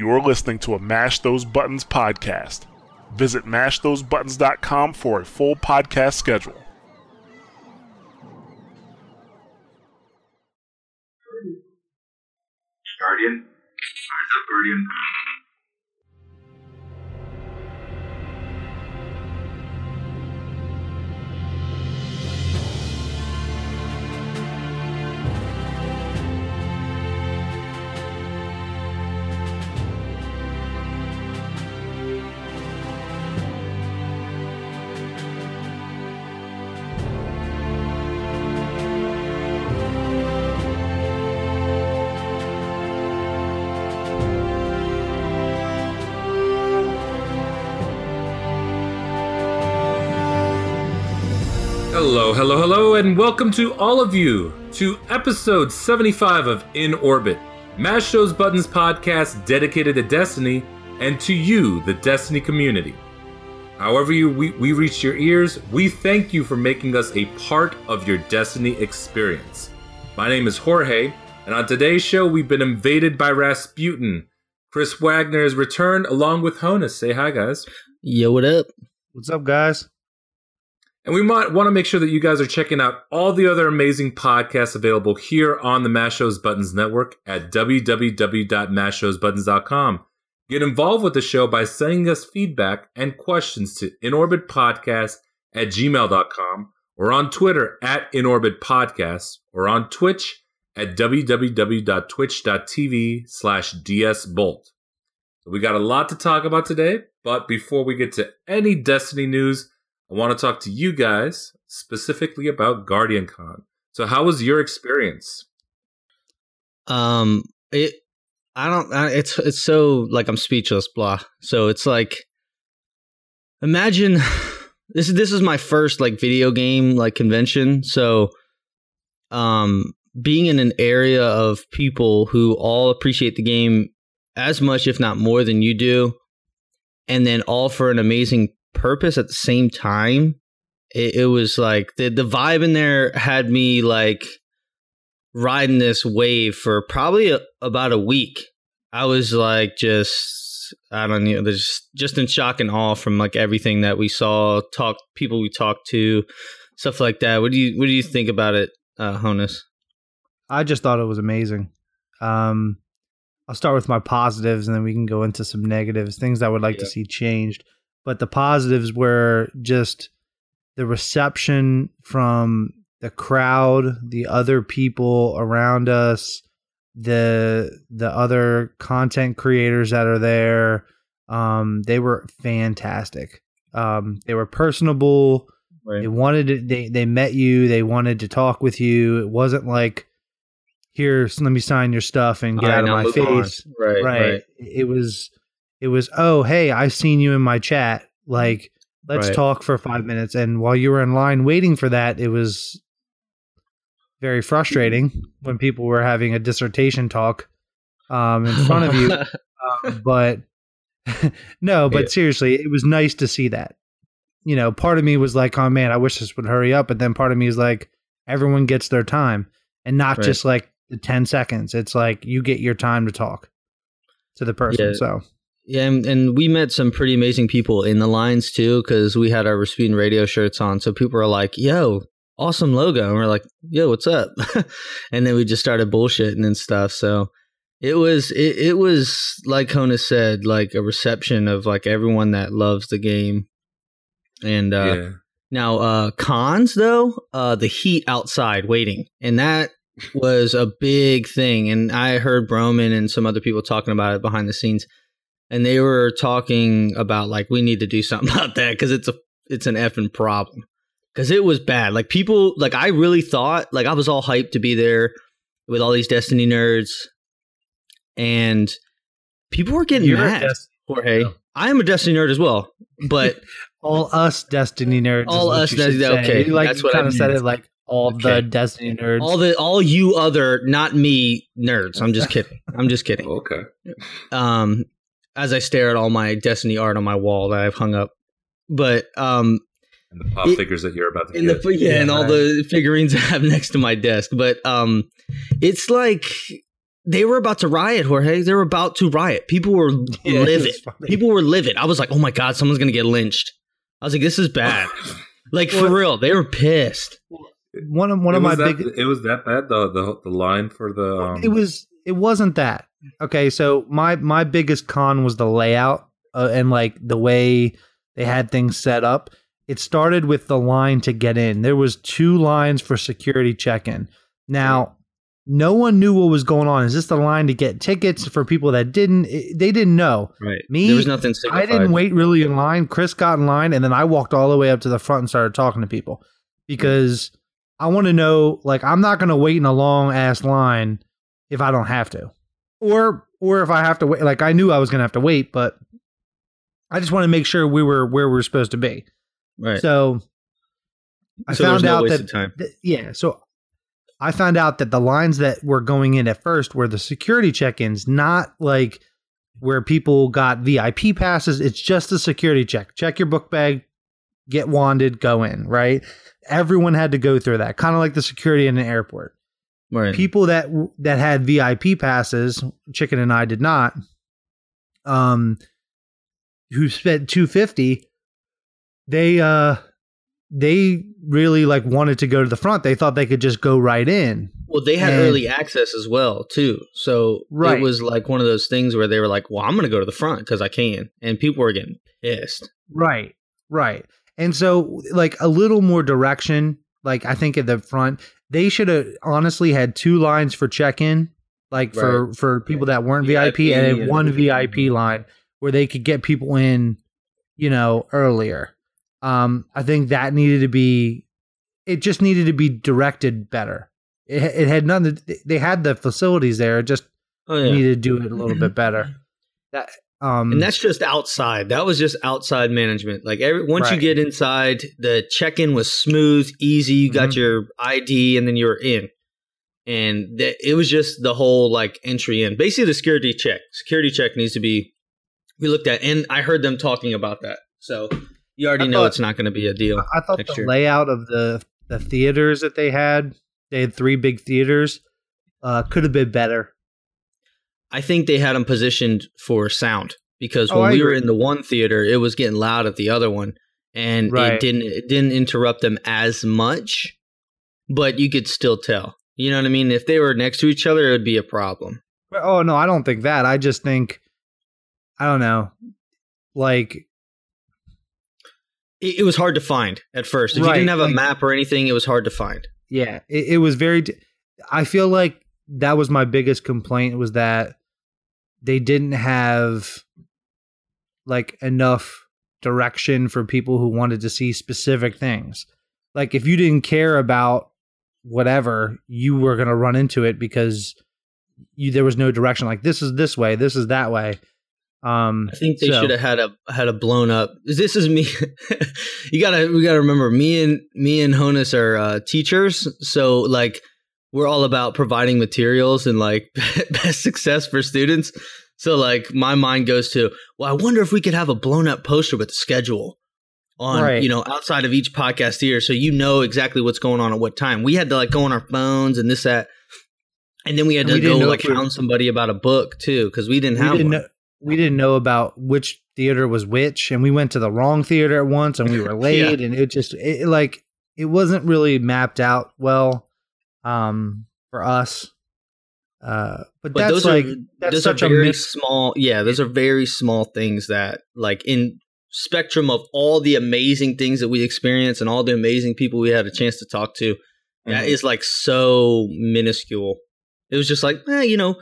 You're listening to a Mash Those Buttons podcast. Visit mashthosebuttons.com for a full podcast schedule. Guardian? Guardian? Hello, hello, hello, and welcome to all of you to episode 75 of In Orbit, Mash Those Buttons podcast dedicated to Destiny and to you, the Destiny community. However, you, we, we reach your ears, we thank you for making us a part of your Destiny experience. My name is Jorge, and on today's show, we've been invaded by Rasputin. Chris Wagner has returned along with Honus. Say hi, guys. Yo, what up? What's up, guys? And we might want to make sure that you guys are checking out all the other amazing podcasts available here on the Mash Buttons Network at www.mashthosebuttons.com. Get involved with the show by sending us feedback and questions to inorbitpodcast at gmail.com or on Twitter at inorbitpodcast or on Twitch at www.twitch.tv slash dsbolt. So we got a lot to talk about today, but before we get to any Destiny news, I want to talk to you guys specifically about Guardian Con. So, how was your experience? Um, it. I don't. I, it's it's so like I'm speechless. Blah. So it's like, imagine this is this is my first like video game like convention. So, um, being in an area of people who all appreciate the game as much, if not more, than you do, and then all for an amazing purpose at the same time. It, it was like the the vibe in there had me like riding this wave for probably a, about a week. I was like just I don't know, just just in shock and awe from like everything that we saw, talk people we talked to, stuff like that. What do you what do you think about it, uh, Honus? I just thought it was amazing. Um, I'll start with my positives, and then we can go into some negatives, things I would like Yeah. to see changed. But the positives were just the reception from the crowd, the other people around us, the the other content creators that are there. Um, they were fantastic. Um, they were personable. They wanted to, they they met you. They wanted to talk with you. It wasn't like here, let me sign your stuff and get right, out of my face. Right, Right. right. It was it was oh hey I've seen you in my chat. Like let's Right. talk for five minutes. And while you were in line waiting for that, it was very frustrating when people were having a dissertation talk um, in front of you. Um, but no, but Yeah. seriously, it was nice to see that. You know, part of me was like, oh man, I wish this would hurry up. But then part of me is like, everyone gets their time and not Right. just like the 10 seconds. It's like you get your time to talk to the person. Yeah. So, Yeah, and, and we met some pretty amazing people in the lines too, because we had our Rasputin radio shirts on. So people were like, "Yo, awesome logo," and we're like, "Yo, what's up?" and then we just started bullshitting and stuff. So it was it, it was like Honus said, like a reception of like everyone that loves the game. And uh, yeah. now, uh, cons though, uh, the heat outside waiting, and that was a big thing. And I heard Broman and some other people talking about it behind the scenes, and they were talking about like we need to do something about that because it's a it's an effing problem. Because it was bad. Like people, like I really thought, like I was all hyped to be there with all these Destiny nerds, and people were getting You're mad. Destiny Jorge, nerd. I am a Destiny nerd as well, but all us Destiny nerds. All us you should Destiny- say. okay, You, like that's you what I kind of said meant. it like all Okay. the Destiny nerds. all the all you other not me nerds. I'm just kidding. I'm just kidding. Okay. um as I stare at all my Destiny art on my wall that I've hung up. But um And the pop It- figures that you're about to in the get. yeah, and all the figurines I have next to my desk. But um it's like they were about to riot, Jorge. They were about to riot. People were Yeah, livid. People were livid. I was like, oh my god, someone's gonna get lynched. I was like, this is bad. Like for real, they were pissed. one of one it of my that, big It was that bad. The the the line for the. Um, it was it wasn't that. Okay so my my biggest con was the layout uh, and like the way they had things set up. It started with the line to get in. There was two lines for security check-in. Now no one knew what was going on. Is this the line to get tickets for people that didn't? It- they didn't know. Right. Me, there was nothing i didn't wait really in line. Chris got in line and then i walked all the way up to the front and started talking to people. Because i want to know like i'm not going to wait in a long ass line if i don't have to. Or or if i have to wait like i knew i was going to have to wait but i just want to make sure we were where we were supposed to be. Right. so i So found no out that wasted time. th- yeah so i found out that the lines that were going in at first were the security check-ins not like where people got vip passes. It's just a security check. Check your book bag get wanded go in right? Everyone had to go through that kind of like the security in an airport Right. people that that had vip passes chicken and i did not um who spent 250 they uh they really like wanted to go to the front they thought they could just go right in Well, they had And- early access as well too, so Right. it was like one of those things where they were like, "Well, I'm going to go to the front because I can," and people were getting pissed. Right, right. And so, like a little more direction, like I think at the front, they should have honestly had two lines for check in, like for for people that weren't VIP, VIP and and- one VIP line where they could get people in, you know, earlier. Um, I think that needed to be, it just needed to be directed better. It, it had none. They had the facilities there. It just Oh yeah, needed to do it a little bit better. That um, and that's just outside. That was just outside management. Like every once you get inside, the check-in was smooth, easy. You got Mhm. your ID, and then you were in. And th- it was just the whole like entry in. Basically, the security check. Security check needs to be we looked at, and I heard them talking about that. So you already I know thought- it's not going to be a deal. I thought the year. layout of the the theaters that they had, they had three big theaters, uh, could have been better. I think they had them positioned for sound because Oh, when I we were in the one theater, it was getting loud at the other one, and Right. it didn't it didn't interrupt them as much, but you could still tell. You know what I mean? If they were next to each other, it would be a problem. Oh no, I don't think that. I just think, I don't know, like It, it was hard to find at first. If you didn't have a like- map or anything, it was hard to find. yeah, it, it was very. I feel like that was my biggest complaint was that they didn't have like enough direction for people who wanted to see specific things. Like if you didn't care about whatever, you were going to run into it because you there was no direction like this is this way, this is that way. Um I think they so- should have had a had a blown up. This is me. you gotta we gotta remember me and me and Honus are uh, teachers, so like we're all about providing materials and like best success for students. So like my mind goes to, well, I wonder if we could have a blown up poster with the schedule on Right. you know outside of each podcast here, so you know exactly what's going on at what time. We had to like go on our phones and this that. And then we had And to we go like hound somebody about a book too, because we didn't we have didn't one. know we didn't know about which theater was which and we went to the wrong theater at once and we were late and it just it, like it wasn't really mapped out well um for us. Uh but, but that's those like are that's those such are a very miss small yeah those are very small things that like in spectrum of all the amazing things that we experience and all the amazing people we had a chance to talk to that Mhm. is like so minuscule. It was just like eh, you know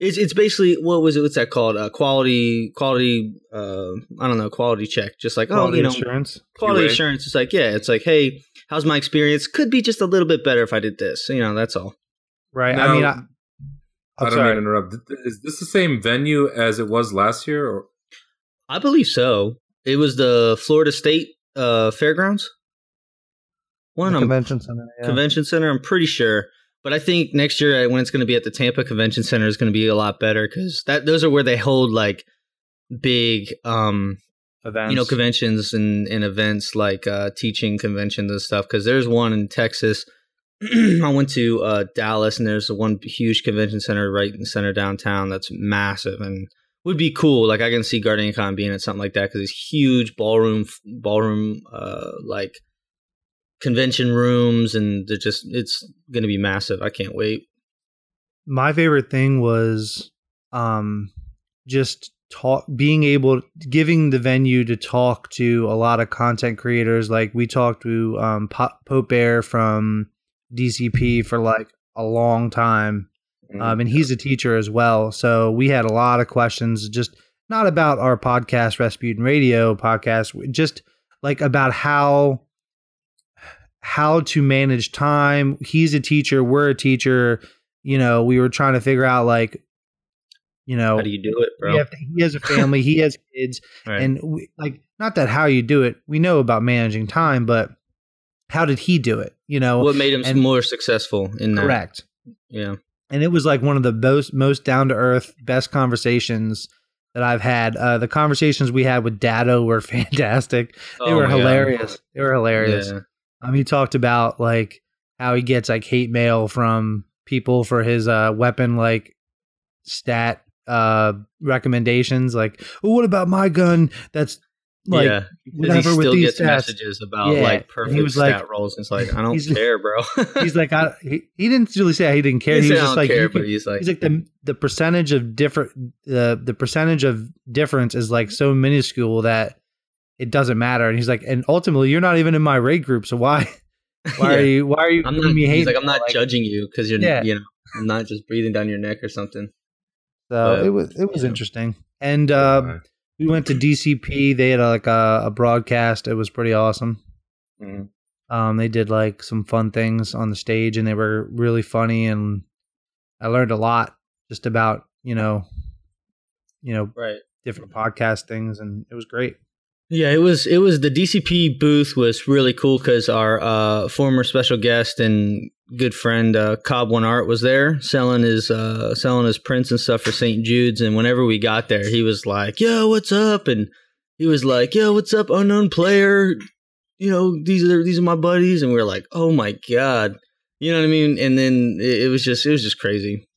it's, it's basically what was it what's that called? Uh, quality quality uh i don't know quality check. Just like quality oh you know assurance quality QA. assurance is like yeah it's like hey how's my experience could be just a little bit better if i did this you know that's all right Now, i mean I, I I'm don't mean sorry to interrupt. Is this the same venue as it was last year? Or I believe so. It was the Florida State uh, Fairgrounds. One The convention center yeah. convention center. I'm pretty sure, but I think next year uh, when it's going to be at the Tampa Convention Center is going to be a lot better because that those are where they hold like big, um, events you know, conventions and, and events like uh, teaching conventions and stuff. Because there's one in Texas I went to uh, Dallas, and there's a one huge convention center right in the center downtown that's massive and would be cool. Like I can see Guardian Con being at something like that because it's huge ballroom, ballroom, uh, like convention rooms, and they're just it's going to be massive. I can't wait. my favorite thing was um just talk being able giving the venue to talk to a lot of content creators. Like we talked to um Po- pope bear from dcp for like a long time um and he's a teacher as well. So we had a lot of questions just not about our podcast Rasputin radio podcast just like about how how to manage time. He's a teacher we're a teacher. You know, we were trying to figure out like, you know, How do you do it, bro? have- he has a family, he has kids, Right. and we, like, not that how you do it, we know about managing time, but how did he do it? You know, what made him and- more successful in that? correct. Yeah. And it was like one of the most most down to earth, best conversations that I've had. Uh, the conversations we had with Datto were fantastic. They Oh were God. hilarious. They were hilarious. Yeah. Um, he talked about like how he gets like hate mail from people for his uh weapon like stat uh recommendations. Like, well, what about my gun? That's like yeah, he whatever with still these gets stats. messages about Yeah, like perfect he was stat like- rolls. It's like I don't care, bro. He's like, I, he, he didn't really say he didn't care. He He, was just like, care, but can- he's like, he's like the the percentage of different the the percentage of difference is like so minuscule that it doesn't matter. And he's like, and ultimately, you're not even in my raid group, so why why Yeah. are you why are you I'm not. me hate? He's like, I'm not? Like, judging you because you're, Yeah. you know, I'm not just breathing down your neck or something. So But, it was it was yeah. interesting, and uh, we went to DCP. They had a, like a, a broadcast. It was pretty awesome. Mhm. Um, they did like some fun things on the stage, and they were really funny. And I learned a lot just about you know, you know, Right. different podcast things, and it was great. Yeah, it was. It was the DCP booth was really cool because our uh, former special guest and good friend uh, Cobb One Art was there selling his uh, selling his prints and stuff for St. Jude's. And whenever we got there, he was like, "Yo, what's up?" And he was like, "Yo, what's up, unknown player? You know, these are these are my buddies." And we were like, "Oh my god," you know what I mean? And then it, it was just it was just crazy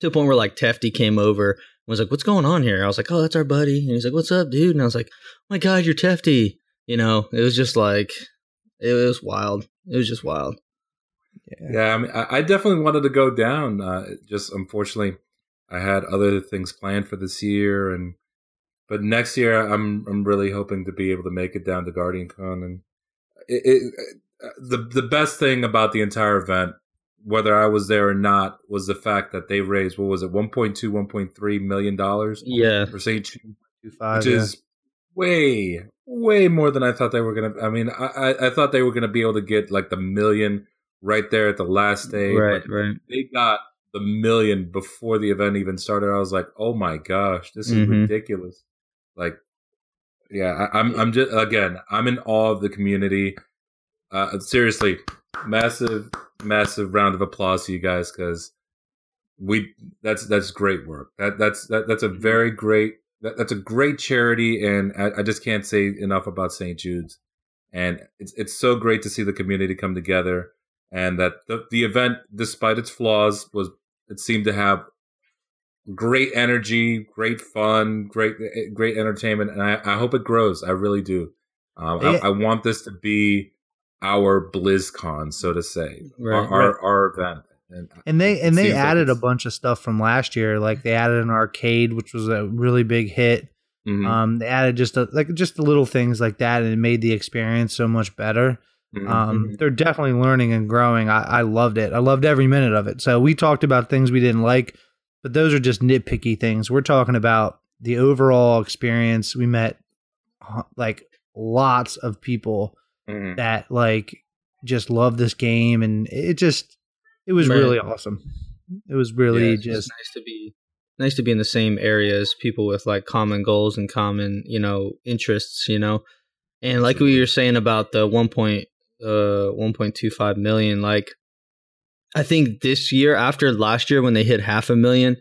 to the point where like Tefty came over was like, "What's going on here?" I was like, "Oh, that's our buddy." And he's like, "What's up, dude?" And I was like my god, you're Tefty. You know, it was just like, it was wild. It was just wild. Yeah, I mean, I, I definitely wanted to go down. Uh, just unfortunately, I had other things planned for this year, and but next year, I'm I'm really hoping to be able to make it down to Guardian Con. And it, it, uh, the the best thing about the entire event, whether I was there or not, was the fact that they raised what was it, 1.2, 1.3 million dollars Yeah. for St. Jude, Two five, which yeah. is way way more than I thought they were gonna. I mean, I I, I thought they were gonna be able to get like the million right there at the last day. Right, but right. They got the million before the event even started. I was like, oh my gosh, this is Mhm. ridiculous. Like, yeah, I, I'm I'm just again, I'm in awe of the community. Uh, seriously, massive, massive round of applause to you guys because we that's that's great work. That that's that, that's a very great that, that's a great charity, and I, I just can't say enough about St. Jude's. And it's it's so great to see the community come together, and that the the event, despite its flaws, was it seemed to have great energy, great fun, great great entertainment, and I, I hope it grows. I really do. Um, I, I want this to be our BlizzCon, so to say, Right. our, our our event. And, and they and they seems like added a bunch of stuff from last year. Like they added an arcade, which was a really big hit. Mhm, Um, they added just a, like just the little things like that, and it made the experience so much better. mhm. Um, they're definitely learning and growing. I, I loved it. I loved every minute of it. So we talked about things we didn't like, but those are just nitpicky things. We're talking about the overall experience. We met uh, like lots of people Mhm. that like just love this game, and it just it was Right. really awesome. It was really Yeah, just nice to be nice to be in the same area as people with like common goals and common you know interests. You know, and like we were saying about the one point uh one point two five million, like I think this year after last year when they hit half a million,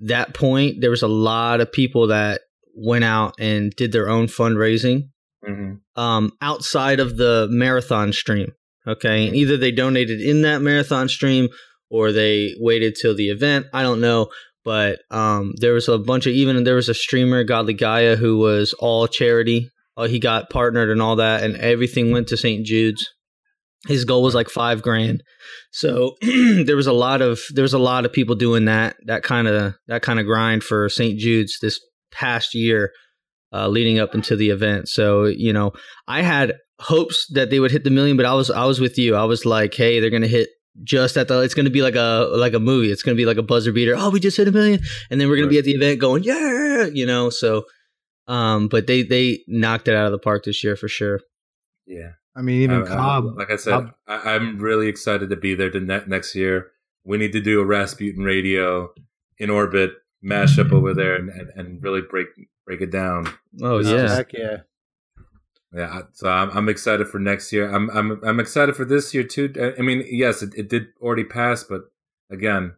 that point there was a lot of people that went out and did their own fundraising Mhm. um, outside of the marathon stream. Okay, and either they donated in that marathon stream or they waited till the event. I don't know, but um, there was a bunch of even there was a streamer, Godly Gaia, who was all charity. Uh, he got partnered and all that, and everything went to St. Jude's. His goal was like five grand, so there was a lot of there was a lot of people doing that that kind of that kind of grind for St. Jude's this past year, uh, leading up into the event. So you know, I had hopes that they would hit the million, but I was I was with you. I was like, hey, they're gonna hit just at the it's gonna be like a like a movie. It's gonna be like a buzzer beater. Oh, we just hit a million, and then we're gonna Right. be at the event going, yeah, you know. So, um, but they they knocked it out of the park this year for sure. Yeah. I mean, even I- I- Cobb. like I said, Cobb- I, I'm really excited to be there to ne- next year. We need to do a Rasputin radio in orbit mashup over there and, and, and really break break it down. Oh This yeah, Heck yeah. Yeah, so I'm, I'm excited for next year. I'm I'm I'm excited for this year too. I- I mean, yes, it, it did already pass, but again,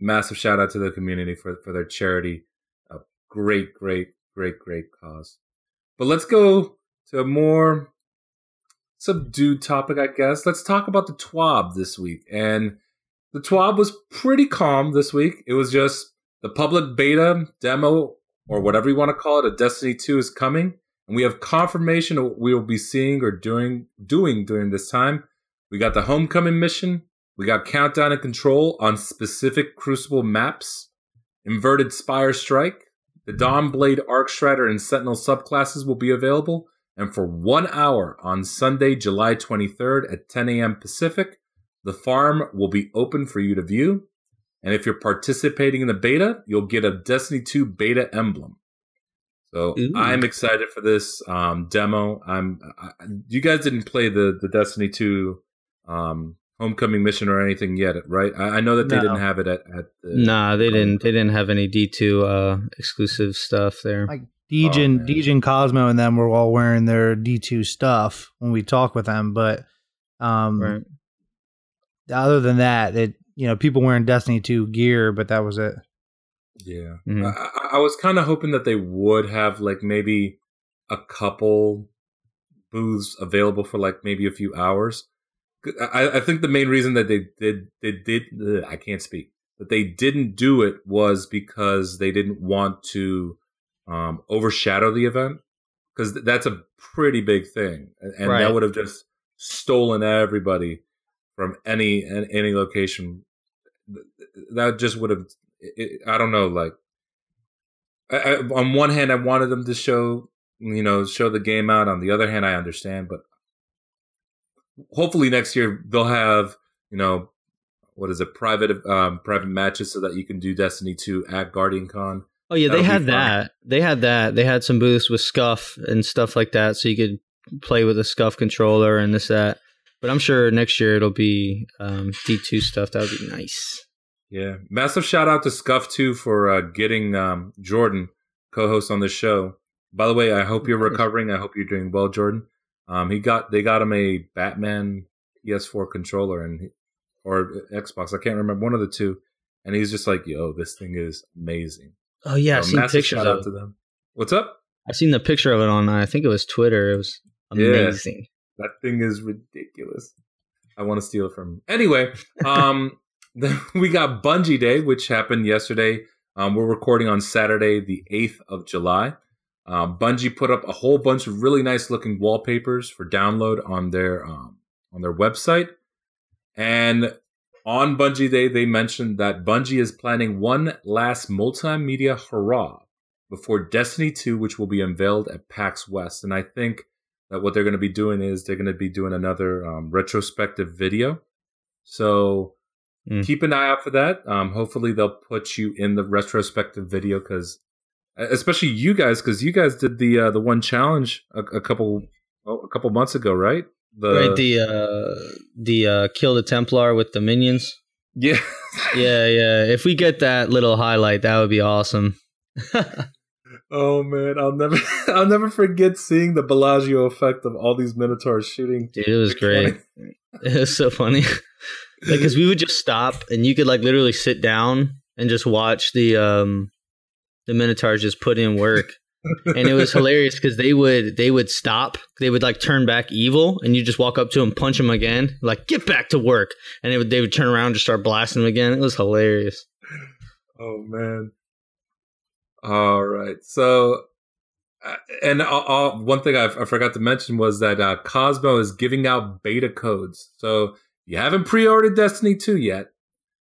massive shout out to the community for for their charity. A great, great, great, great cause. But let's go to a more subdued topic, I guess. Let's talk about the TWAB this week. And the TWAB was pretty calm this week. It was just the public beta demo, or whatever you want to call it, a Destiny 2 is coming. And we have confirmation of what we will be seeing or doing doing during this time. We got the homecoming mission. We got countdown and control on specific Crucible maps. Inverted Spire Strike. The Dawn Blade Arc Strider and Sentinel subclasses will be available. And for one hour on Sunday, July 23rd at 10 a.m. Pacific, the farm will be open for you to view. And if you're participating in the beta, you'll get a Destiny 2 beta emblem. So Ooh. I'm excited for this um, demo. I'm. I, you guys didn't play the the Destiny 2 um, homecoming mission or anything yet, right? I, I know that they No. didn't have it at, at the. nah, they didn't they didn't have any D two uh, exclusive stuff there. Like Oh, Dejan, man. Dejan Cosmo and them were all wearing their D2 stuff when we talk with them. But um, Right. other than that, it you know people wearing Destiny 2 gear, but that was it. Yeah, Mhm. I, I- was kind of hoping that they would have like maybe a couple booths available for like maybe a few hours. I, I think the main reason that they did they did ugh, I can't speak that they didn't do it was because they didn't want to um, overshadow the event because that's a pretty big thing, and, and Right. that would have just stolen everybody from any any, any location. That just would have it, I don't know, like I, I, on one hand, I wanted them to show, you know, show the game out. On the other hand, I understand, but hopefully next year they'll have, you know, what is it, private, um, private matches so that you can do Destiny two at Guardian Con. Oh yeah, they That'll be had that. They had that. They had some booths with scuff and stuff like that, so you could play with a scuff controller and this that. But I'm sure next year it'll be um, D2 stuff. That would be nice. Yeah, massive shout out to Scuff too for uh, getting um, Jordan co-host on the show. By the way, I hope you're recovering. I hope you're doing well, Jordan. Um, he got they got him a Batman PS4 controller and or Xbox. I can't remember one of the two. And he's just like, "Yo, this thing is amazing." Oh yeah, I've So seen massive pictures shout of out it. to them. What's up? I've seen the picture of it on. I think it was Twitter. It was amazing. That thing is ridiculous. I want to steal it from him. Anyway, um, we got Bungie Day, which happened yesterday. Um, we're recording on Saturday, the 8th of July. Um, Bungie put up a whole bunch of really nice looking wallpapers for download on their um, on their website. And on Bungie Day, they mentioned that Bungie is planning one last multimedia hurrah before Destiny 2, which will be unveiled at PAX West. And I think that what they're going to be doing is they're going to be doing another um, retrospective video. So Mm. keep an eye out for that. Um, hopefully, they'll put you in the retrospective video because, especially you guys, because you guys did the uh, the one challenge a, a couple oh, a couple months ago, right? The, right, the uh, the uh, kill the Templar with the minions. yeah. Yeah, yeah. If we get that little highlight, that would be awesome. oh man, I'll never I'll never forget seeing the Bellagio effect of all these minotaurs shooting. Dude, it was great. It was so funny. like, cause we would just stop and you could like literally sit down and just watch the um the Minotaurs just put in work. and it was hilarious because they would they would stop, they would like turn back evil, and you just walk up to them, punch them again, like get back to work, and they would they would turn around and just start blasting them again. It was hilarious. Oh man. All right. So, uh, and uh, uh, one thing I, I forgot to mention was that uh, Cosmo is giving out beta codes. So you haven't pre-ordered Destiny 2 yet.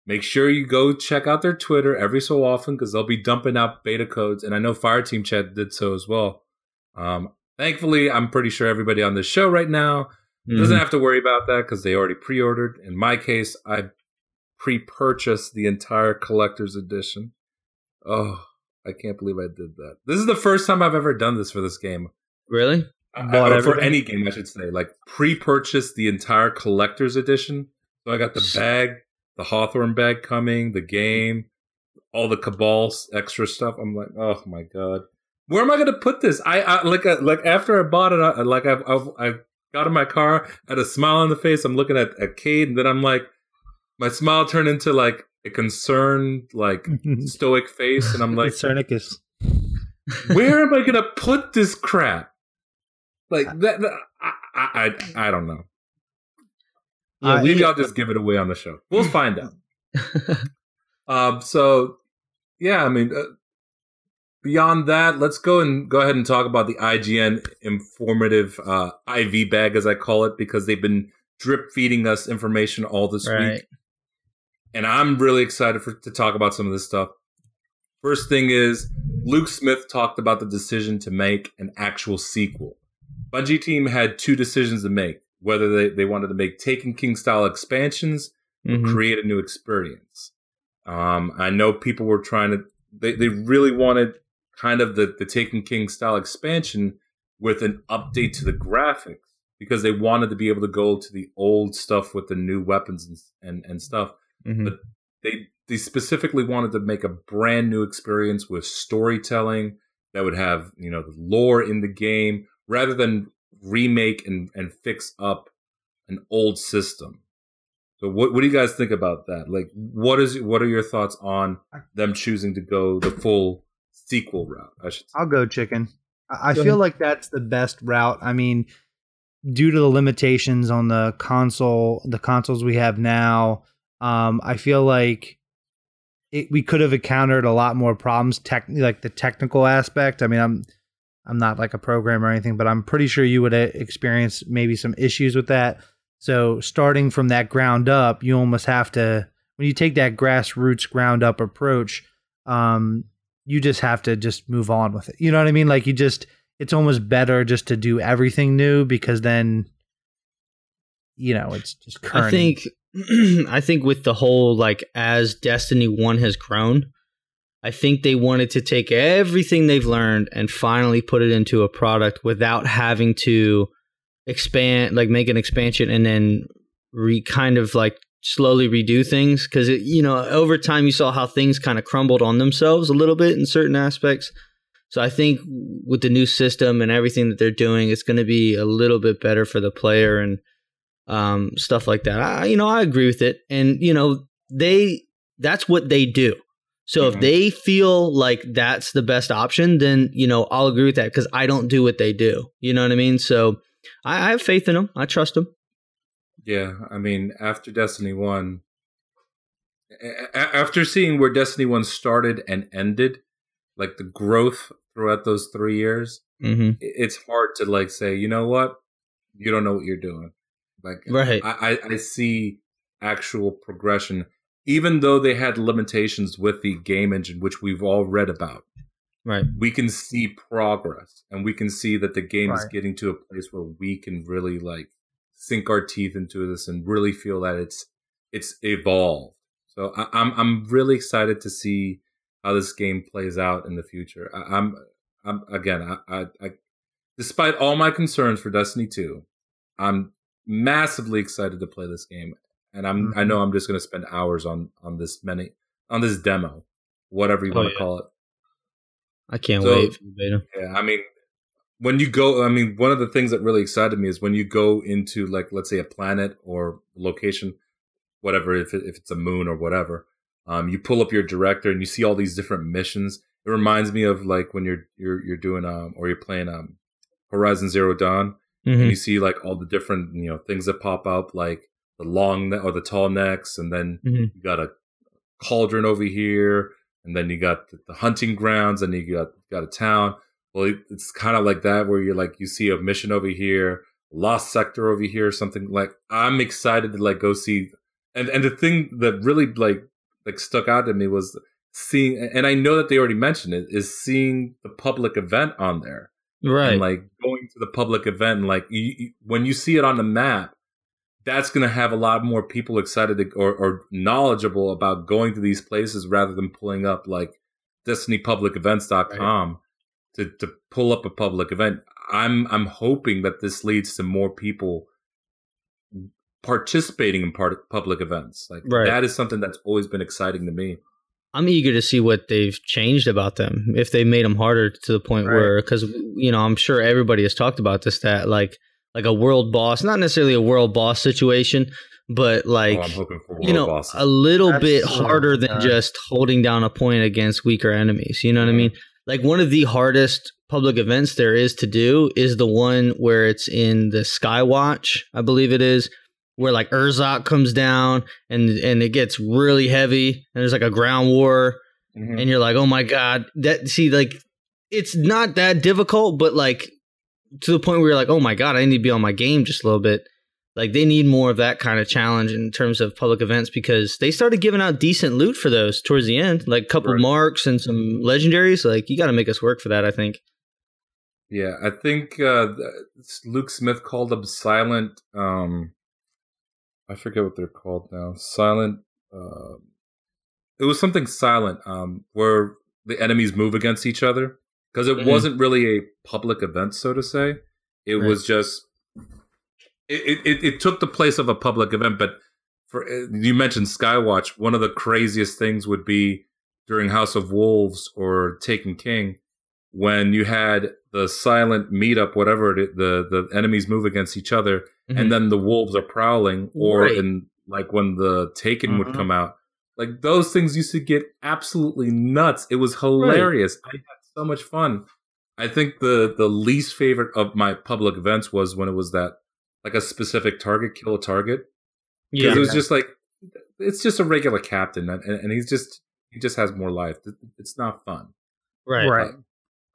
Make sure you go check out their Twitter every so often because they'll be dumping out beta codes. And I know Fireteam Chat did so as well. Um, thankfully, I'm pretty sure everybody on this show right now doesn't Mhm. have to worry about that because they already pre-ordered. In my case, I pre-purchased the entire collector's edition. Oh, I can't believe I did that. This is the first time I've ever done this for this game. Really? I- Bought for any game, I should say. Like pre-purchased the entire collector's edition. So I got the bag, the Hawthorne bag coming, the game, all the Cabal extra stuff. I'm like, oh my god, where am I gonna put this? I, I like uh, like after I bought it, I, like I've, I've I got in my car, had a smile on the face. I'm looking at at Cade, and then I'm like, my smile turned into like a concerned, like stoic face, and I'm like, Cernicus. where am I gonna put this crap? Like that, that- I, I, I, I don't know. Yeah, Uh, Maybe I'll just give it away on the show. We'll find out. Um, so yeah, I mean, uh, beyond that, let's go and go ahead and talk about the IGN informative uh, IV bag, as I call it, because they've been drip feeding us information all this Right. week, and I'm really excited for to talk about some of this stuff. First thing is Luke Smith talked about the decision to make an actual sequel. Bungie team had two decisions to make: whether they, they wanted to make Taken King style expansions Mhm. create a new experience. Um, I know people were trying to, they, they really wanted kind of the, the Taken King style expansion with an update to the graphics because they wanted to be able to go to the old stuff with the new weapons and, and, and stuff. Mhm. But they, they specifically wanted to make a brand new experience with storytelling that would have, you know, the lore in the game rather than remake and, and fix up an old system. So what what do you guys think about that? Like what is what are your thoughts on them choosing to go the full sequel route? I should say. I'll go chicken. I, I Go feel ahead. like that's the best route. I mean, due to the limitations on the console, the consoles we have now, um, I feel like it, we could have encountered a lot more problems. Tech, like the technical aspect. I mean, I'm I'm not like a programmer or anything, but I'm pretty sure you would uh, experience maybe some issues with that. So starting from that ground up, you almost have to when you take that grassroots ground up approach. Um, you just have to just move on with it. You know what I mean? Like you just it's almost better just to do everything new because then you know, it's just current. I think I think with the whole like as Destiny 1 has grown, I think they wanted to take everything they've learned and finally put it into a product without having to expand like make an expansion and then re kind of like slowly redo things cuz you know over time you saw how things kind of crumbled on themselves a little bit in certain aspects. So I think with the new system and everything that they're doing it's going to be a little bit better for the player and um, stuff like that. I, you know, I agree with it, and you know, they that's what they do. So Mhm. if they feel like that's the best option, then you know, I'll agree with that because I don't do what they do. You know what I mean? So I, I have faith in them. I trust them. Yeah, I mean, after Destiny One, a- after seeing where Destiny One started and ended, like the growth throughout those three years, hmm it's hard to like say, you know what, you don't know what you're doing. Like, Right. I, I, see actual progression, even though they had limitations with the game engine, which we've all read about. Right. We can see progress, and we can see that the game is getting to a place where we can really like sink our teeth into this and really feel that it's it's evolved. So I, I'm I'm really excited to see how this game plays out in the future. I, I'm I'm again I, I, I despite all my concerns for Destiny 2, I'm massively excited to play this game, and I'm I Mhm. know I'm just going to spend hours on on this many on this demo, whatever you Oh, want to yeah. call it. I can't So- wait for the beta. Yeah, I mean, when you go, I mean, one of the things that really excited me is when you go into like, let's say, a planet or location, whatever, if it, if it's a moon or whatever, um, you pull up your director and you see all these different missions, It reminds me of like when you're you're you're doing um or you're playing um Horizon Zero Dawn and Mhm. you see like all the different you know things that pop up like the long ne- or the tall necks and then Mhm. you got a cauldron over here and then you got the, hunting grounds and you got got a town well it, it's kind of like that where you're like you see a mission over here lost sector over here something like i'm excited to like go see and and the thing that really like like stuck out to me was seeing and i know that they already mentioned it is seeing the public event on there Right. and like going to the public event and like you, you- when you see it on the map that's going to have a lot more people excited to, or, or knowledgeable about going to these places rather than pulling up like destinypublicevents.com to, to pull up a public event i'm i'm hoping that this leads to more people participating in part public events like Right. that is something that's always been exciting to me I'm eager to see what they've changed about them. If they made them harder to the point Right. where, because you know, I'm sure everybody has talked about this that like like a world boss, not necessarily a world boss situation, but oh, like oh, i'm hoping for world you know bosses a little That's bit so harder than bad. just holding down a point against weaker enemies. You know what I mean? Like one of the hardest public events there is to do is the one where it's in the Skywatch, I believe it is, where like Urzok comes down and and it gets really heavy and there's like a ground war Mhm. and you're like, oh my god, that see like it's not that difficult, but like to the point where you're like, oh my god, I need to be on my game just a little bit. Like they need more of that kind of challenge in terms of public events because they started giving out decent loot for those towards the end, like a couple Right. marks and some legendaries. Like you got to make us work for that, I think. Yeah, I think uh, Luke Smith called them silent. Um, I forget what they're called now. Silent. Uh, it was something silent, um, where the enemies move against each other because it Mhm. wasn't really a public event, so to say. It Right. was just. It, it it- it took the place of a public event, but for uh, you mentioned Skywatch, one of the craziest things would be during House of Wolves or Taken King when you had the silent meetup, whatever it, the the enemies move against each other, Mhm. and then the wolves are prowling, or Right. in like when the Taken would Mhm. come out, like those things used to get absolutely nuts. It was hilarious. I had so much fun. I think the the least favorite of my public events was when it was that like a specific target kill a target because yeah, it was just like it's just a regular captain and, and he's just he just has more life. It's not fun right, Right.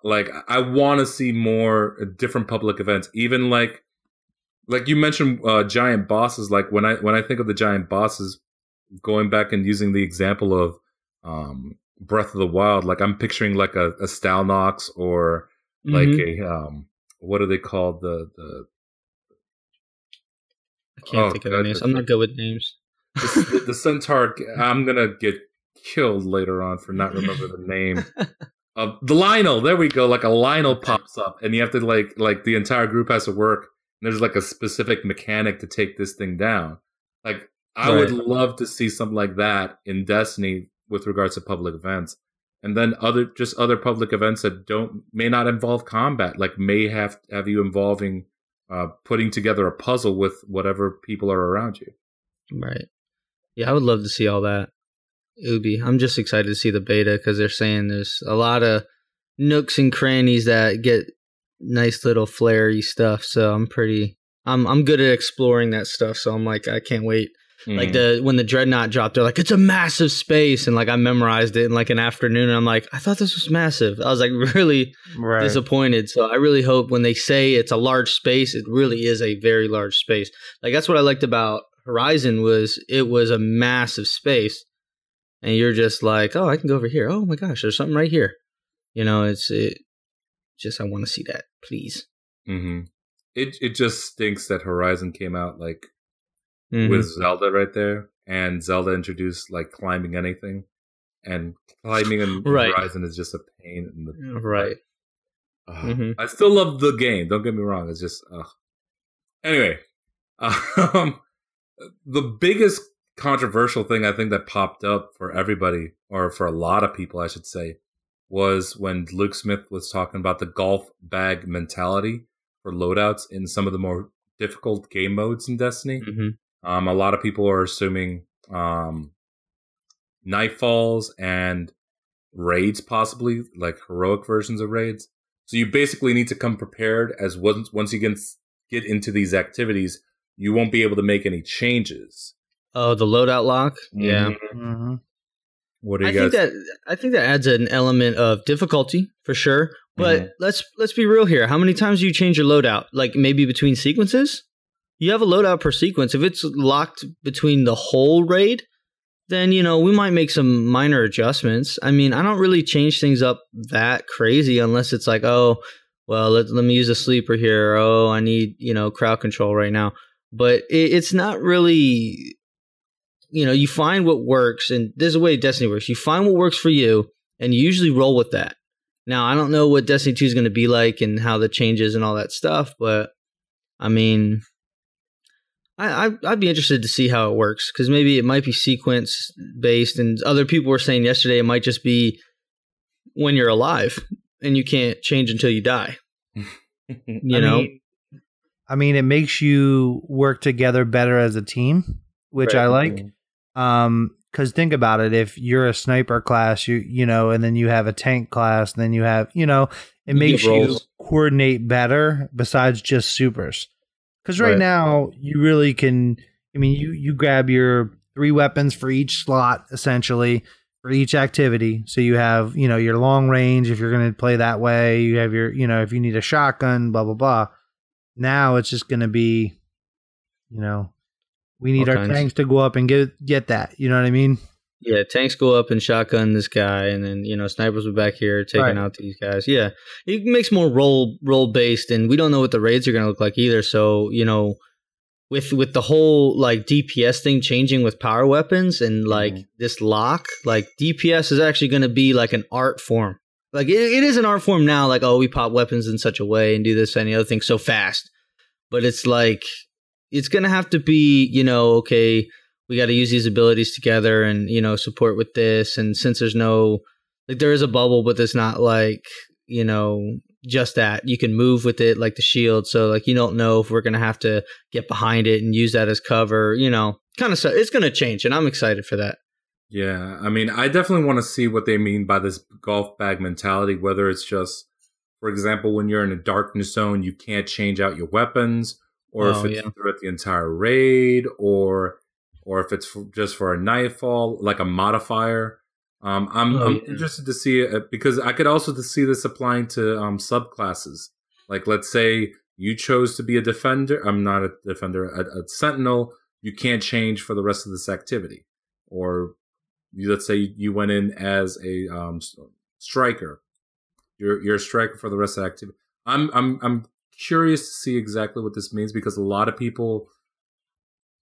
Like i want to see more uh, different public events even like like you mentioned uh giant bosses like when i when i think of the giant bosses going back and using the example of um breath of the wild like i'm picturing like a, a stalnox or like Mhm. a um what are they called the the I can't oh, think of God, names. I'm not good with names. the, the centaur i'm gonna get killed later on for not remember the name the lynel there we go like a lynel pops up and you have to like like the entire group has to work and there's like a specific mechanic to take this thing down like i would love to see something like that in destiny with regards to public events and then other just other public events that don't may not involve combat like may have have you involving uh putting together a puzzle with whatever people are around you Right. Yeah, I would love to see all that. Be. I'm just excited to see the beta because they're saying there's a lot of nooks and crannies that get nice little flary stuff. So I'm pretty. I'm I'm good at exploring that stuff. So I'm like, I can't wait. Like Mhm. the when the dreadnought dropped, they're like, it's a massive space, and like I memorized it in like an afternoon. And I'm like, I thought this was massive. I was like really Right. disappointed. So I really hope when they say it's a large space, it really is a very large space. Like that's what I liked about Horizon was it was a massive space, and you're just like, oh, I can go over here. Oh my gosh, there's something right here. You know, it's it. Just I want to see that, please. hmm It it just stinks that Horizon came out like Mhm. with Zelda right there, and Zelda introduced like climbing anything, and climbing in Right. Horizon is just a pain in the right. Ugh. Mhm. I still love the game. Don't get me wrong. It's just ugh. anyway. Um, the biggest controversial thing I think that popped up for everybody, or for a lot of people, I should say, was when Luke Smith was talking about the golf bag mentality for loadouts in some of the more difficult game modes in Destiny. hmm Um, a lot of people are assuming um, Nightfalls and raids, possibly like heroic versions of raids. So you basically need to come prepared as once once you get get into these activities, you won't be able to make any changes. Oh, the loadout lock. Yeah. Mhm. Mm-hmm. What do you I guys? think that I think that adds an element of difficulty for sure. But Mhm. let's let's be real here. How many times do you change your loadout? Like maybe between sequences? You have a loadout per sequence. If it's locked between the whole raid, then you know we might make some minor adjustments. I mean, I don't really change things up that crazy unless it's like, oh, well, let, let me use a sleeper here. Oh, I need you know crowd control right now. But it, it's not really you know, you find what works, and this is the way Destiny works. You find what works for you, and you usually roll with that. Now, I don't know what Destiny 2 is going to be like and how the changes and all that stuff, but I mean, I, I I'd be interested to see how it works because maybe it might be sequence based, and other people were saying yesterday it might just be when you're alive and you can't change until you die. You I know, mean, I mean, it makes you work together better as a team, which I like. Mm-hmm. Um, because think about it, if you're a sniper class, you you know, and then you have a tank class, then you have, you know, it You makes you coordinate better besides just supers. Because right, Right. now you really can. I mean, you you grab your three weapons for each slot essentially for each activity. So you have you know your long range if you're going to play that way. You have your you know if you need a shotgun, blah blah blah. Now it's just going to be, you know, we need our kinds. tanks to go up and get get that. You know what I mean? Yeah, tanks go up and shotgun this guy, and then you know snipers were back here taking Right. out these guys. Yeah, it makes more role role based, and we don't know what the raids are going to look like either. So you know, with with the whole like DPS thing changing with power weapons and like Mhm. this lock, like DPS is actually going to be like an art form. Like it, it is an art form now. Like oh, we pop weapons in such a way and do this and the other thing so fast, but it's like it's going to have to be you know okay we got to use these abilities together and you know support with this. And since there's no like there is a bubble but it's not like you know just that. You can move with it like the shield. So like you don't know if we're gonna have to get behind it and use that as cover you know kind of stuff it's gonna change and i'm excited for that. Yeah, I mean, I definitely want to see what they mean by this golf bag mentality. Whether it's just, for example, when you're in a darkness zone, you can't change out your weapons, or Oh, if it's yeah. throughout the entire raid, or or if it's just for a nightfall, like a modifier. Um, I'm, Oh, I'm yeah. interested to see it because I could also see this applying to um, subclasses. Like, let's say you chose to be a defender. I'm not a defender, a, a sentinel. You can't change for the rest of this activity, or you, let's say you went in as a um, striker. You're you're a striker for the rest of the activity. I'm I'm I'm curious to see exactly what this means because a lot of people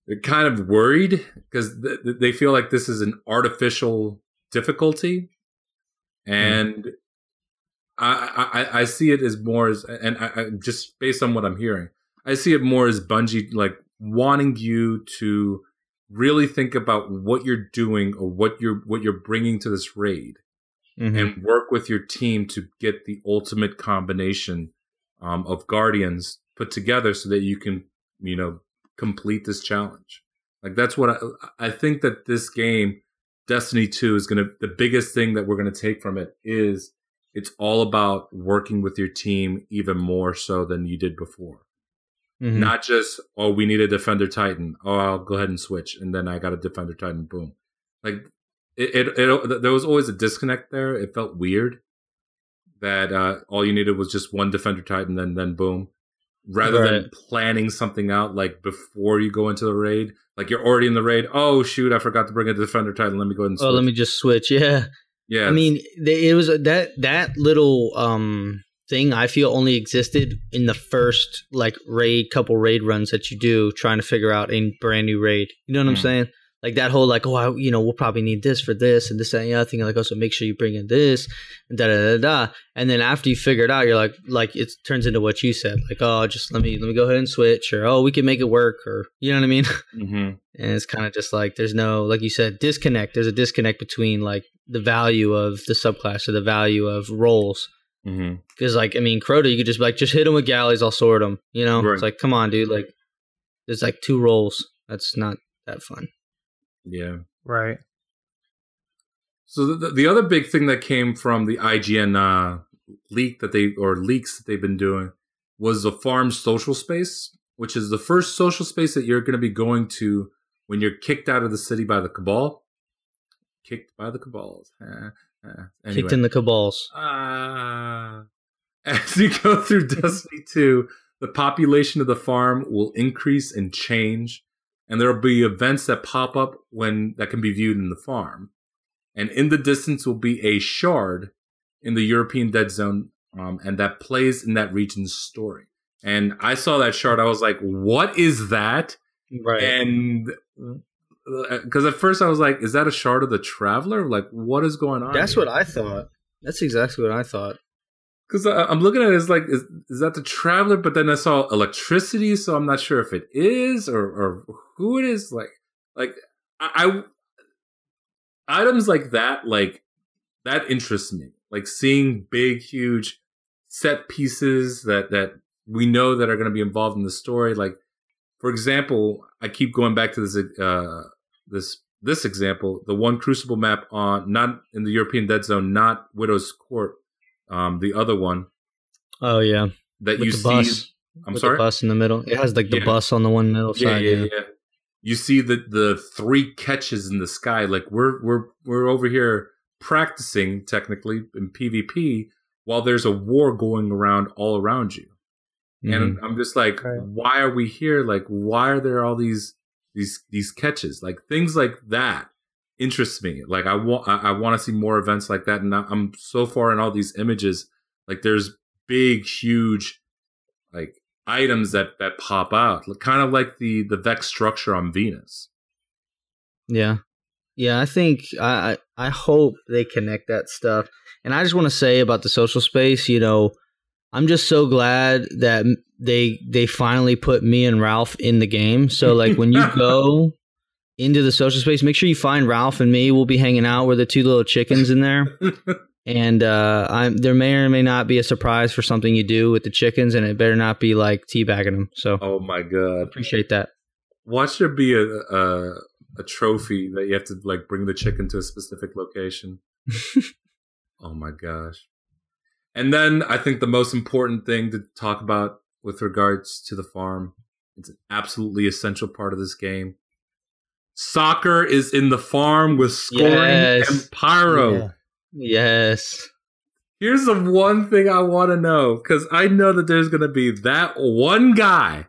they're kind of worried because th- th- they feel like this is an artificial difficulty, and I, I I see it as more as and I, I just based on what I'm hearing, I see it more as Bungie like wanting you to really think about what you're doing or what you're what you're bringing to this raid Mhm. and work with your team to get the ultimate combination um, of guardians put together so that you can you know complete this challenge. Like that's what i, I think that this game destiny 2 is going to the biggest thing that we're going to take from it is it's all about working with your team even more so than you did before. Mhm. not just oh we need a defender titan. Oh i'll go ahead and switch and then i got a defender titan. Boom. Like it, it, it there was always a disconnect there. It felt weird that uh all you needed was just one defender titan then then boom rather than planning something out like before you go into the raid like you're already in the raid oh shoot i forgot to bring a defender titan let me go ahead and switch. oh let me just switch yeah yeah I mean, they, it was that that little um thing I feel only existed in the first like raid couple raid runs that you do trying to figure out a brand new raid. You know what I'm Mm. saying? Like that whole like oh I, you know we'll probably need this for this and this and the other thing like also make sure you bring in this and da da da da and then after you figure it out you're like like it turns into what you said like oh just let me let me go ahead and switch or oh we can make it work or you know what I mean? Mhm. and it's kind of just like there's no like you said disconnect. There's a disconnect between like the value of the subclass or the value of roles. Because like i mean crota you could just be like just hit him with galleys i'll sword him you know? Right. it's like come on dude like there's like two roles. That's not that fun yeah Right. So the, the other big thing that came from the IGN uh, leak that they or leaks that they've been doing was the farm social space, which is the first social space that you're going to be going to when you're kicked out of the city by the cabal. Kicked by the cabals. Eh, eh. Anyway. Kicked in the cabals. Ah. as you go through Destiny 2, the population of the farm will increase and change, and there will be events that pop up when that can be viewed in the farm. And in the distance will be a shard in the European Dead Zone, um, and that plays in that region's story. And I saw that shard, I was like, "What is that?" Right. And because at first I was like, "Is that a shard of the Traveler? Like, what is going on?" That's here? what I thought. That's exactly what I thought. Because I'm looking at it as like, is, is that the traveler? But then I saw electricity, so I'm not sure if it is or, or who it is. Like, like I, I items like that, like that interests me. Like seeing big, huge set pieces that that we know that are going to be involved in the story. Like, for example, I keep going back to this uh, this this example, the one Crucible map on not in the European Dead Zone, not Widow's Court um, the other one Oh yeah. that With you the see. bus. I'm With sorry. the bus in the middle. It has like the Yeah. bus on the one middle Yeah, side. yeah, yeah. yeah. You see the the three ketches in the sky. Like we're we're we're over here practicing technically in PvP while there's a war going around all around you. Mhm. And I'm just like, Right. why are we here? Like, why are there all these these these ketches? Like things like that interests me. Like I want I, I want to see more events like that. And I- I'm so far in all these images. Like there's big, huge, like items that that pop out, kind of like the the Vex structure on Venus. Yeah. Yeah, I think I I I hope they connect that stuff. And I just want to say about the social space, you know, I'm just so glad that they they finally put me and Ralph in the game. So like when you go into the social space, make sure you find Ralph and me. We'll be hanging out. We're the two little chickens in there. And uh, I'm there may or may not be a surprise for something you do with the chickens, and it better not be like teabagging them. So oh my god! appreciate that. Watch there be a, a a trophy that you have to like bring the chicken to a specific location. oh my gosh! And then I think the most important thing to talk about with regards to the farm, it's an absolutely essential part of this game. Soccer is in the farm with scoring Yes. and pyro. Yeah. Yes. Here's the one thing I want to know because I know that there's going to be that one guy,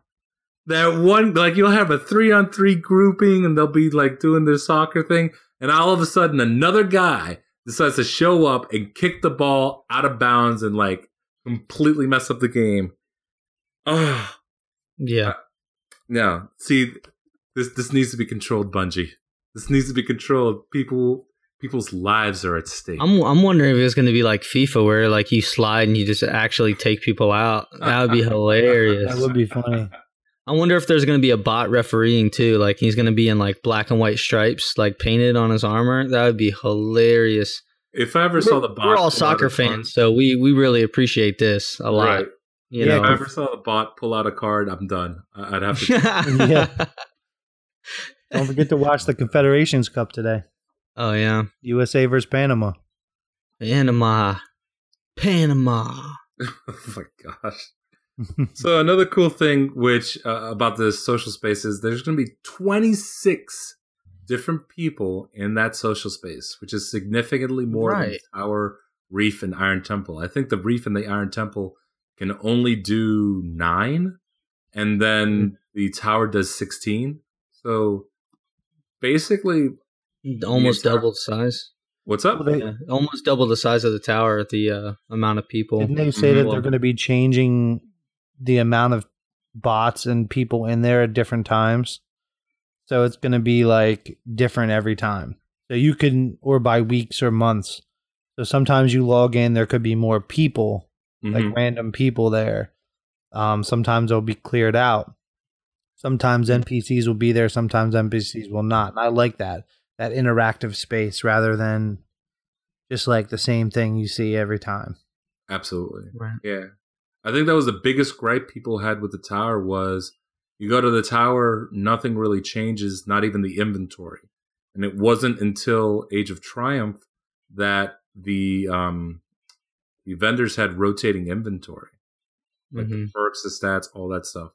that one, like you'll have a three on three grouping and they'll be like doing their soccer thing. And all of a sudden, another guy decides to show up and kick the ball out of bounds and like completely mess up the game. Oh, Yeah. Uh, no. See, this, this needs to be controlled, Bungie. This needs to be controlled. People, people's lives are at stake. I'm I'm wondering if it's going to be like FIFA, where like you slide and you just actually take people out. That would be hilarious. That would be funny. I wonder if there's going to be a bot refereeing too. Like he's going to be in like black and white stripes, like painted on his armor. That would be hilarious. if I ever saw the bot, We're all soccer fans, so we we really appreciate this a lot. Right. You Yeah, If I know. ever saw the bot pull out a card, I'm done. I- I'd have to. Yeah. Don't forget to watch the Confederations Cup today. oh yeah. USA versus Panama. Panama. Panama. oh my gosh. So another cool thing, which uh, about this social space is there's going to be 26 different people in that social space, which is significantly more than Right. Tower, Reef, and Iron Temple. I think the Reef and the Iron Temple can only do nine, and then the Tower does 16. So basically, Almost double the size. what's up? Well, they- Yeah, almost double the size of the tower. The uh, amount of people. Didn't they say Mhm. that they're going to be changing the amount of bots and people in there at different times? So it's going to be like different every time. So you can, or by weeks or months. So sometimes you log in, there could be more people, Mhm. like random people there. Um, sometimes they'll be cleared out. Sometimes NPCs will be there, sometimes NPCs will not. And I like that, that interactive space rather than just like the same thing you see every time. Absolutely. Right. Yeah. I think that was the biggest gripe people had with the tower was you go to the tower, nothing really changes, not even the inventory. And it wasn't until Age of Triumph that the um, the vendors had rotating inventory, like the Mhm. perks, the stats, all that stuff.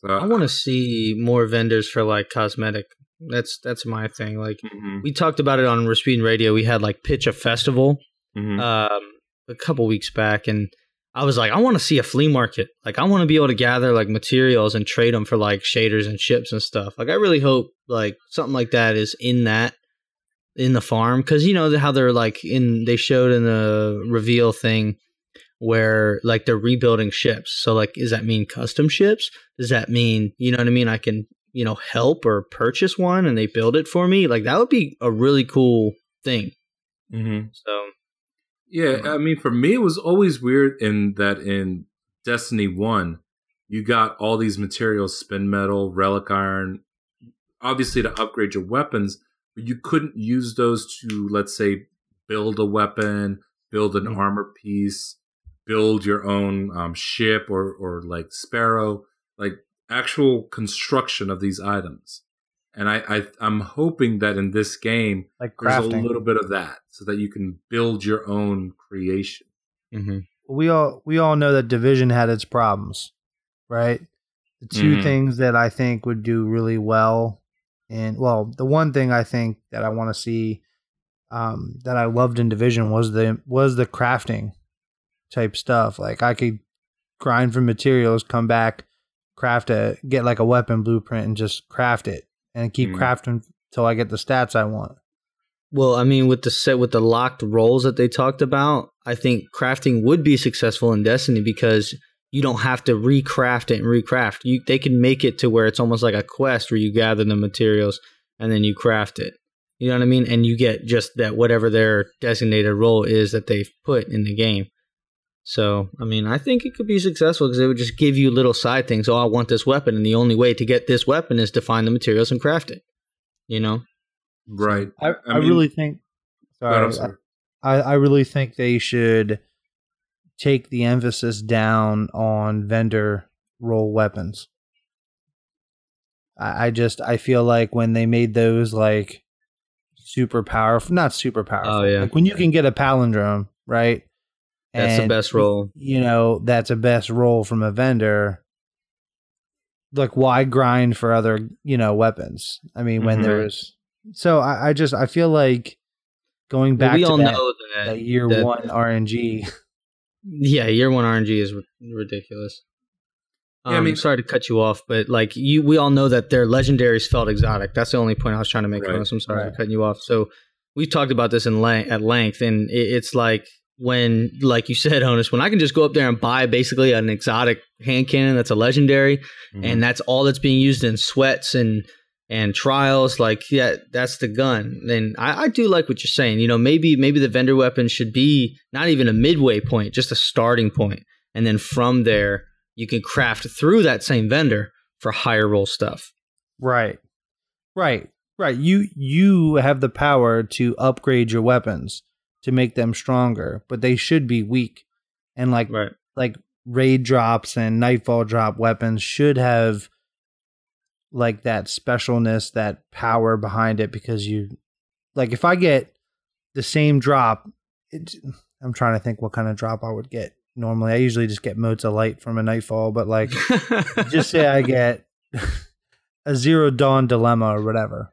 So I want to see more vendors for like cosmetic. That's that's my thing. Like Mhm, we talked about it on Rasputin Radio. We had like pitch a festival mhm. um, a couple weeks back, and I was like, I want to see a flea market. Like, I want to be able to gather like materials and trade them for like shaders and chips and stuff. Like, I really hope like something like that is in that in the farm because you know how they're like in they showed in the reveal thing where like they're rebuilding ships. So like, does that mean custom ships? Does that mean you know what I mean? I can you know help or purchase one and they build it for me. Like that would be a really cool thing. mm-hmm. So Yeah, I mean, for me, it was always weird in that in Destiny One, you got all these materials: spin metal, relic iron, obviously to upgrade your weapons. But you couldn't use those to, let's say, build a weapon, build an Mhm. armor piece, build your own um, ship, or or like Sparrow, like actual construction of these items. And I, I I'm hoping that in this game like there's a little bit of that so that you can build your own creation. mhm. we all we all know that division had its problems, right? The 2 Mhm. things that I think would do really well, and well, the one thing I think that I want to see um, that I loved in division was the was the crafting type stuff. Like I could grind for materials, come back, craft a get like a weapon blueprint, and just craft it, and keep Mhm. crafting till I get the stats I want. Well, I mean, with the set with the locked rolls that they talked about, I think crafting would be successful in Destiny because you don't have to recraft it and recraft. You they can make it to where it's almost like a quest where you gather the materials and then you craft it. You know what I mean? And you get just that whatever their designated role is that they've put in the game. So, I mean, I think it could be successful because it would just give you little side things. Oh, I want this weapon, and the only way to get this weapon is to find the materials and craft it. You know? Right. I, I, mean- really think. Sorry, I'm sorry. I, I really think they should take the emphasis down on vendor roll weapons. I, I just I feel like when they made those like super powerful, not super powerful. Oh, yeah. Like when you can get a palindrome, right? That's the best roll. You know, that's a best roll from a vendor. Like why grind for other, you know, weapons? I mean, when Mhm. there's so I, I just I feel like going back we to all that, know that, that year that- one RNG. Yeah, year one RNG is ri- ridiculous. Yeah, I Um, mean- sorry to cut you off, but like you, we all know that their legendaries felt exotic. That's the only point I was trying to make. Right, Right, I'm sorry right. for cutting you off. So we've talked about this in length, at length, and it, it's like when, like you said, Honus, when I can just go up there and buy basically an exotic hand cannon that's a legendary, Mhm. and that's all that's being used in sweats and and trials like yeah that's the gun and I, I do like what you're saying you know maybe maybe the vendor weapon should be not even a midway point just a starting point and then from there you can craft through that same vendor for higher roll stuff Right. Right. Right. You you have the power to upgrade your weapons to make them stronger, but they should be weak. And like right like raid drops and nightfall drop weapons should have like that specialness, that power behind it because you like if I get the same drop, it, I'm trying to think what kind of drop I would get. Normally, I usually just get motes of light from a nightfall, but like just say I get a zero dawn dilemma or whatever,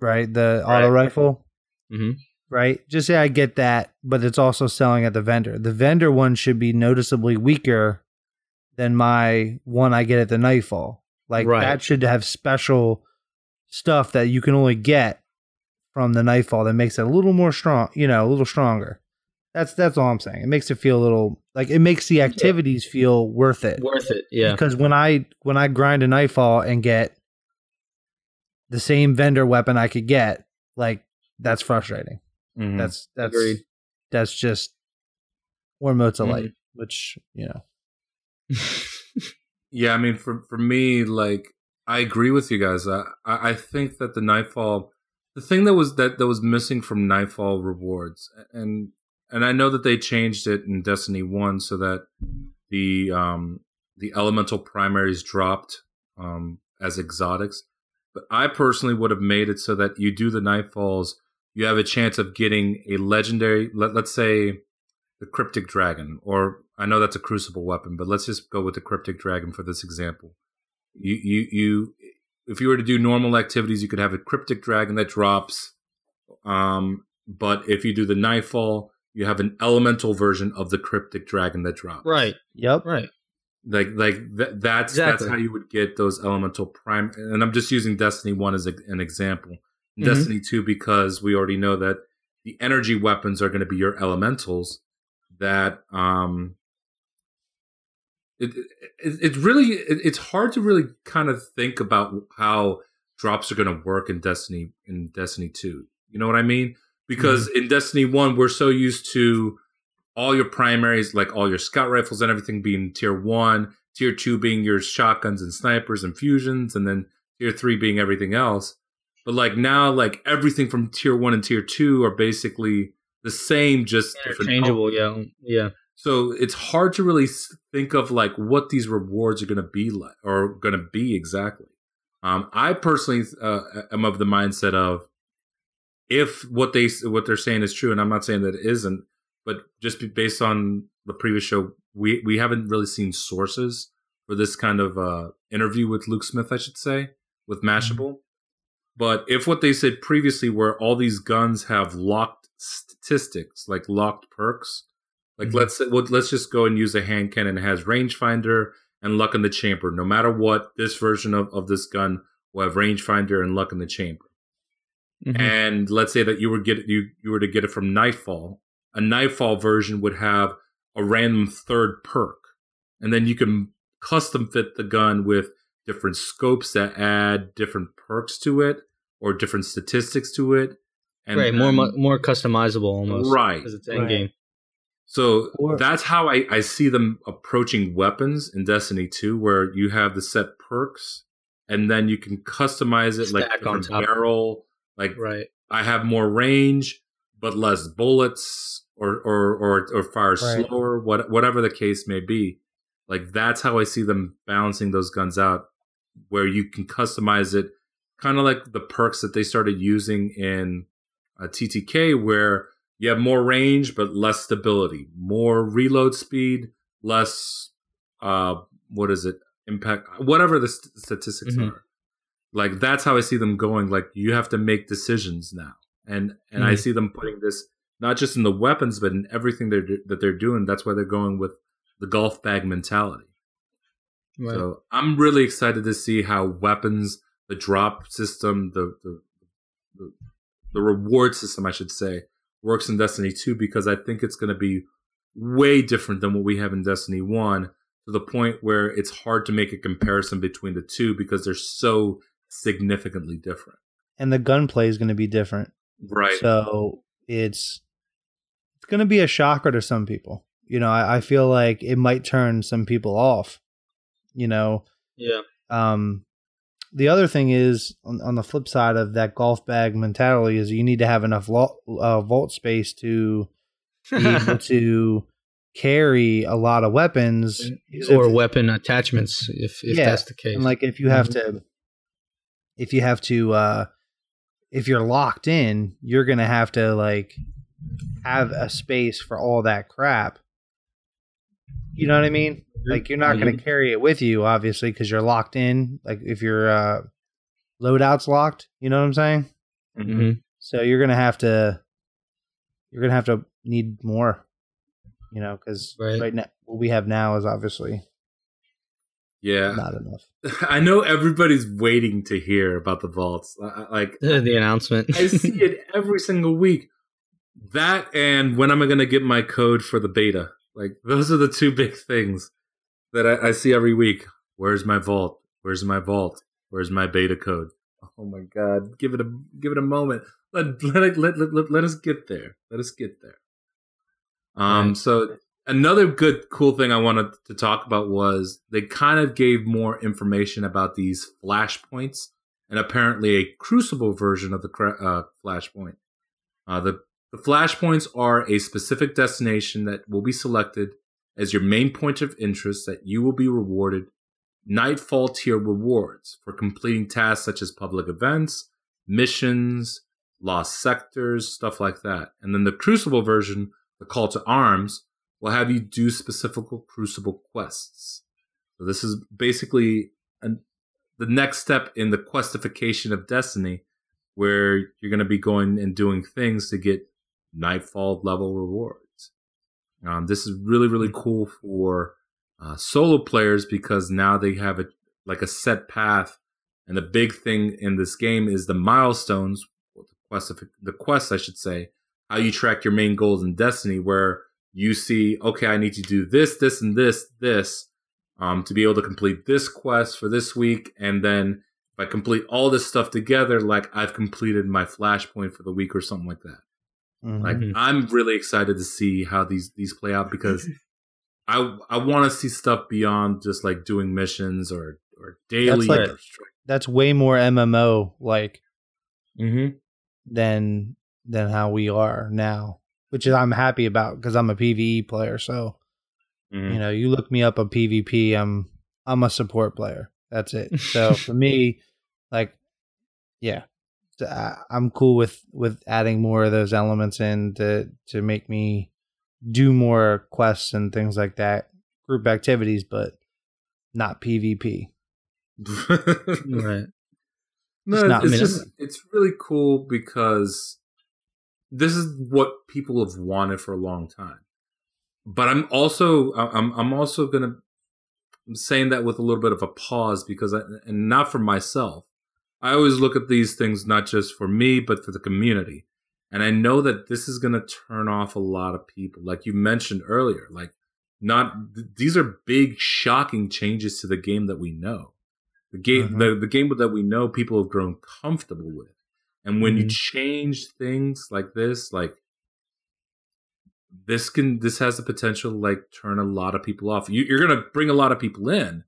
right? The auto Right. rifle, Mhm. Right? Just say I get that, but it's also selling at the vendor. The vendor one should be noticeably weaker than my one I get at the nightfall. Like Right. that should have special stuff that you can only get from the nightfall that makes it a little more strong, you know, a little stronger. That's that's all I'm saying. It makes it feel a little like it makes the activities feel worth it. worth it yeah Because when I when I grind a nightfall and get the same vendor weapon I could get, like that's frustrating. Mhm. That's that's Agreed. that's just or motes of Mhm. light, which you know. Yeah, I mean, for for me, like I agree with you guys. I I I think that the Nightfall, the thing that was that that was missing from Nightfall rewards, and and I know that they changed it in Destiny One so that the um the elemental primaries dropped um as exotics, but I personally would have made it so that you do the Nightfalls you have a chance of getting a legendary. Let, let's say the cryptic dragon, or I know that's a crucible weapon, but let's just go with the cryptic dragon for this example. You you you if you were to do normal activities, you could have a cryptic dragon that drops. Um, but if you do the nightfall, you have an elemental version of the cryptic dragon that drops. Right. Yep. Right. Like like th- that's Exactly. that's how you would get those elemental prime. And I'm just using Destiny One as a, an example. Mhm. Destiny Two because we already know that the energy weapons are going to be your elementals. That um, it, it it's really it, it's hard to really kind of think about how drops are going to work in Destiny in Destiny Two. You know what I mean? Because in Destiny One, we're so used to all your primaries, like all your scout rifles and everything, being tier one, tier two being your shotguns and snipers and fusions, and then tier three being everything else. But like now, like everything from tier one and tier two are basically the same, just different Interchangeable. Yeah. Yeah. so it's hard to really think of like what these rewards are going to be like or going to be exactly. Um, I personally uh, am of the mindset of if what they what they're saying is true, and I'm not saying that it isn't, but just based on the previous show, we we haven't really seen sources for this kind of uh, interview with Luke Smith, I should say, with Mashable. But if what they said previously, where all these guns have locked statistics, like locked perks, like Mhm. let's say, well, let's just go and use a hand cannon that has rangefinder and luck in the chamber. No matter what, this version of, of this gun will have rangefinder and luck in the chamber. Mhm. And let's say that you were get you you were to get it from Nightfall. A Nightfall version would have a random third perk, and then you can custom fit the gun with different scopes that add different perks to it or different statistics to it. And right. More then- mu- more customizable almost. Right. Because it's Right. end game. So Or- that's how I, I see them approaching weapons in Destiny 2, where you have the set perks and then you can customize it like on top. barrel. Like Right. I have more range, but less bullets, or or or, or fire Right. slower, what whatever the case may be. Like that's how I see them balancing those guns out, where you can customize it, kind of like the perks that they started using in uh, TTK, where you have more range but less stability, more reload speed, less uh, what is it? Impact, whatever the st- statistics Mhm. are. Like that's how I see them going. Like you have to make decisions now, and and I Mhm. see them putting this not just in the weapons, but in everything they're that they're doing. That's why they're going with the golf bag mentality. Right. So I'm really excited to see how weapons, the drop system, the the, the, the reward system, I should say, works in Destiny 2 because I think it's going to be way different than what we have in Destiny 1 to the point where it's hard to make a comparison between the two because they're so significantly different. And the gunplay is going to be different. Right. So it's it's going to be a shocker to some people. You know, I, I feel like it might turn some people off. You know, yeah. um, the other thing is on, on the flip side of that golf bag mentality is you need to have enough vault, uh, vault space to be able to carry a lot of weapons or If- weapon attachments if if Yeah, that's the case. and like if you have to if you have to uh if you're locked in you're gonna have to like have a space for all that crap you know what i mean like you're not gonna Mhm. carry it with you obviously because you're locked in like if your uh loadout's locked you know what i'm saying Mhm. so you're gonna have to you're gonna have to need more you know because Right. right now what we have now is obviously Yeah. not enough I know everybody's waiting to hear about the vaults. I- I- Like The, the announcement. I see it every single week. That and when am I going to get my code for the beta? Like those are the two big things that I, I see every week. Where's my vault? Where's my vault? Where's my beta code? Oh my god! Give it a give it a moment. Let let let let, let, let us get there. Let us get there. Um. Right. So another good cool thing I wanted to talk about was they kind of gave more information about these flashpoints and apparently a crucible version of the cra- uh, flashpoint. Uh, the the flashpoints are a specific destination that will be selected as your main point of interest that you will be rewarded nightfall tier rewards for completing tasks such as public events, missions, lost sectors, stuff like that. And then the Crucible version, the Call to Arms, will have you do specific Crucible quests. So this is basically an, the next step in the questification of Destiny, where you're going to be going and doing things to get Nightfall level rewards. Um, this is really really cool for uh, solo players because now they have a like a set path, and the big thing in this game is the milestones, the quest, the quest I should say, how you track your main goals in Destiny, where you see, okay, I need to do this, this, and this, this, um, to be able to complete this quest for this week, and then if I complete all this stuff together, like I've completed my flashpoint for the week or something like that. Mhm. Like I'm really excited to see how these these play out because I I want to see stuff beyond just like doing missions or or daily. That's, like- That's way more MMO like mm-hmm. than than how we are now, which is I'm happy about because I'm a PVE player. So Mhm. you know, you look me up on PvP, I'm I'm a support player. That's it. So for me, like, yeah, I- uh, I'm cool with with adding more of those elements in to to make me do more quests and things like that, group activities, but not PvP. Right. no, It's it's, just it's really cool because this is what people have wanted for a long time. But I'm also I'm I'm also gonna I'm saying that with a little bit of a pause because I, and not for myself. I always look at these things not just for me but for the community. And I know that this is going to turn off a lot of people like you mentioned earlier like not th- these are big shocking changes to the game that we know. The game Mhm. the, the game that we know people have grown comfortable with. And when you Mhm. change things like this like this can this has the potential to like turn a lot of people off. You, you're gonna bring a lot of people in,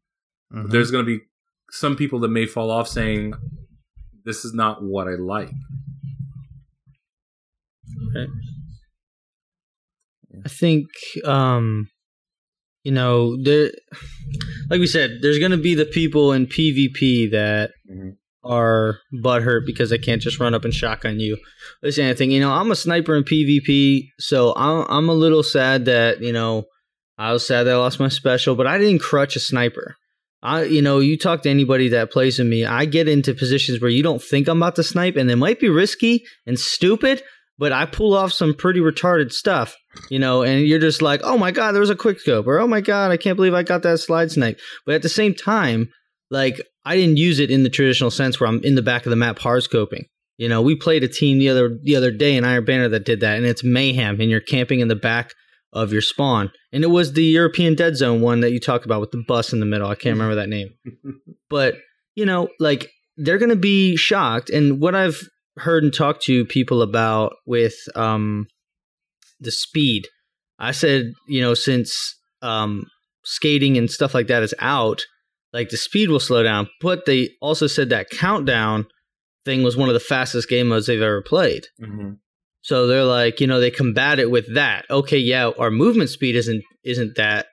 Mhm. but there's gonna be some people that may fall off saying, "This is not what I like." I think um you know there like we said there's going to be the people in PvP that Mhm. are butthurt because they can't just run up and shotgun you. Listen, anything, you know, I'm a sniper in PvP, so I'm I'm a little sad that, you know, I was sad that I lost my special, but I didn't crutch a sniper. I, you know, you talk to anybody that plays with me, I get into positions where you don't think I'm about to snipe, and it might be risky and stupid, but I pull off some pretty retarded stuff, you know, and you're just like, oh my god, there was a quick scope, or oh my god, I can't believe I got that slide snipe. But at the same time, like I didn't use it in the traditional sense where I'm in the back of the map hard scoping. You know, we played a team the other the other day in Iron Banner that did that, and it's mayhem, and you're camping in the back of your spawn. And it was the European Dead Zone one that you talked about with the bus in the middle. I can't remember that name. But, you know, like they're going to be shocked. And what I've heard and talked to people about with um, the speed, I said, you know, since um, skating and stuff like that is out, like the speed will slow down. But they also said that countdown thing was one of the fastest game modes they've ever played. Mm-hmm. So they're like, you know, they combat it with that. Okay, yeah, our movement speed isn't isn't that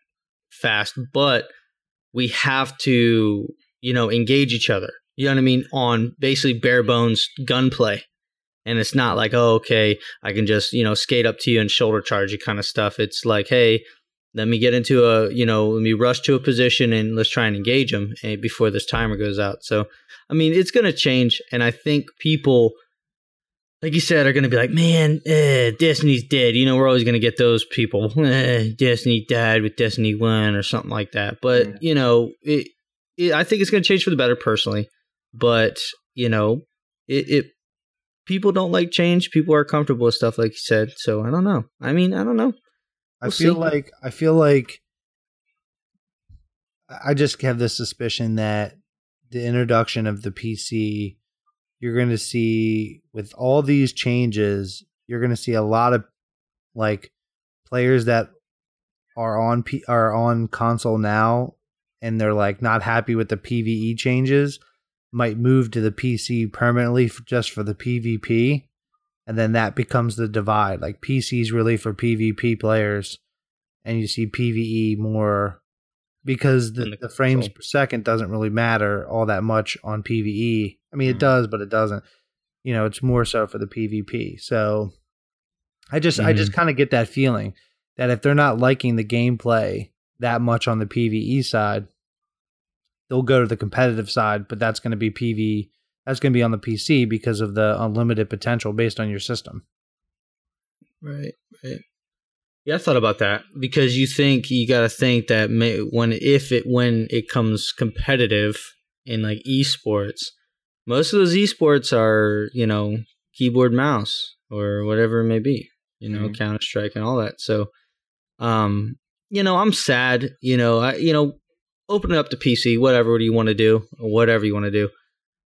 fast, but we have to, you know, engage each other. You know what I mean? On basically bare bones gunplay. And it's not like, oh, okay, I can just, you know, skate up to you and shoulder charge you kind of stuff. It's like, hey, let me get into a, you know, let me rush to a position and let's try and engage them eh, before this timer goes out. So, I mean, it's going to change. And I think people, like you said, are going to be like, man, eh, Destiny's dead. You know, we're always going to get those people. Eh, Destiny died with Destiny 1 or something like that. But, Yeah. you know, it, it, I think it's going to change for the better personally. But, you know, it, it, people don't like change. People are comfortable with stuff, like you said. So I don't know. I mean, I don't know. I We'll feel see. like I feel like I just have this suspicion that the introduction of the PC, you're going to see with all these changes, you're going to see a lot of like players that are on P- are on console now, and they're like not happy with the PVE changes, might move to the PC permanently just for the PvP. And then that becomes the divide. Like PC's really for PvP players, and you see PVE more because the, the the frames per second doesn't really matter all that much on PVE. I mean, it Mhm. does, but it doesn't. you know, it's more so for the PvP. So I just I just kind of get that feeling that if they're not liking the gameplay that much on the PvE side, they'll go to the competitive side, but that's going to be PV that's going to be on the PC because of the unlimited potential based on your system. Right, right. Yeah, I thought about that because you think you got to think that may, when if it when it comes competitive in like esports, most of those esports are you know keyboard mouse or whatever it may be, you know Mhm. Counter Strike and all that. So, um, you know, I'm sad. You know, I you know, open it up to PC, whatever you want to do, whatever you want to do.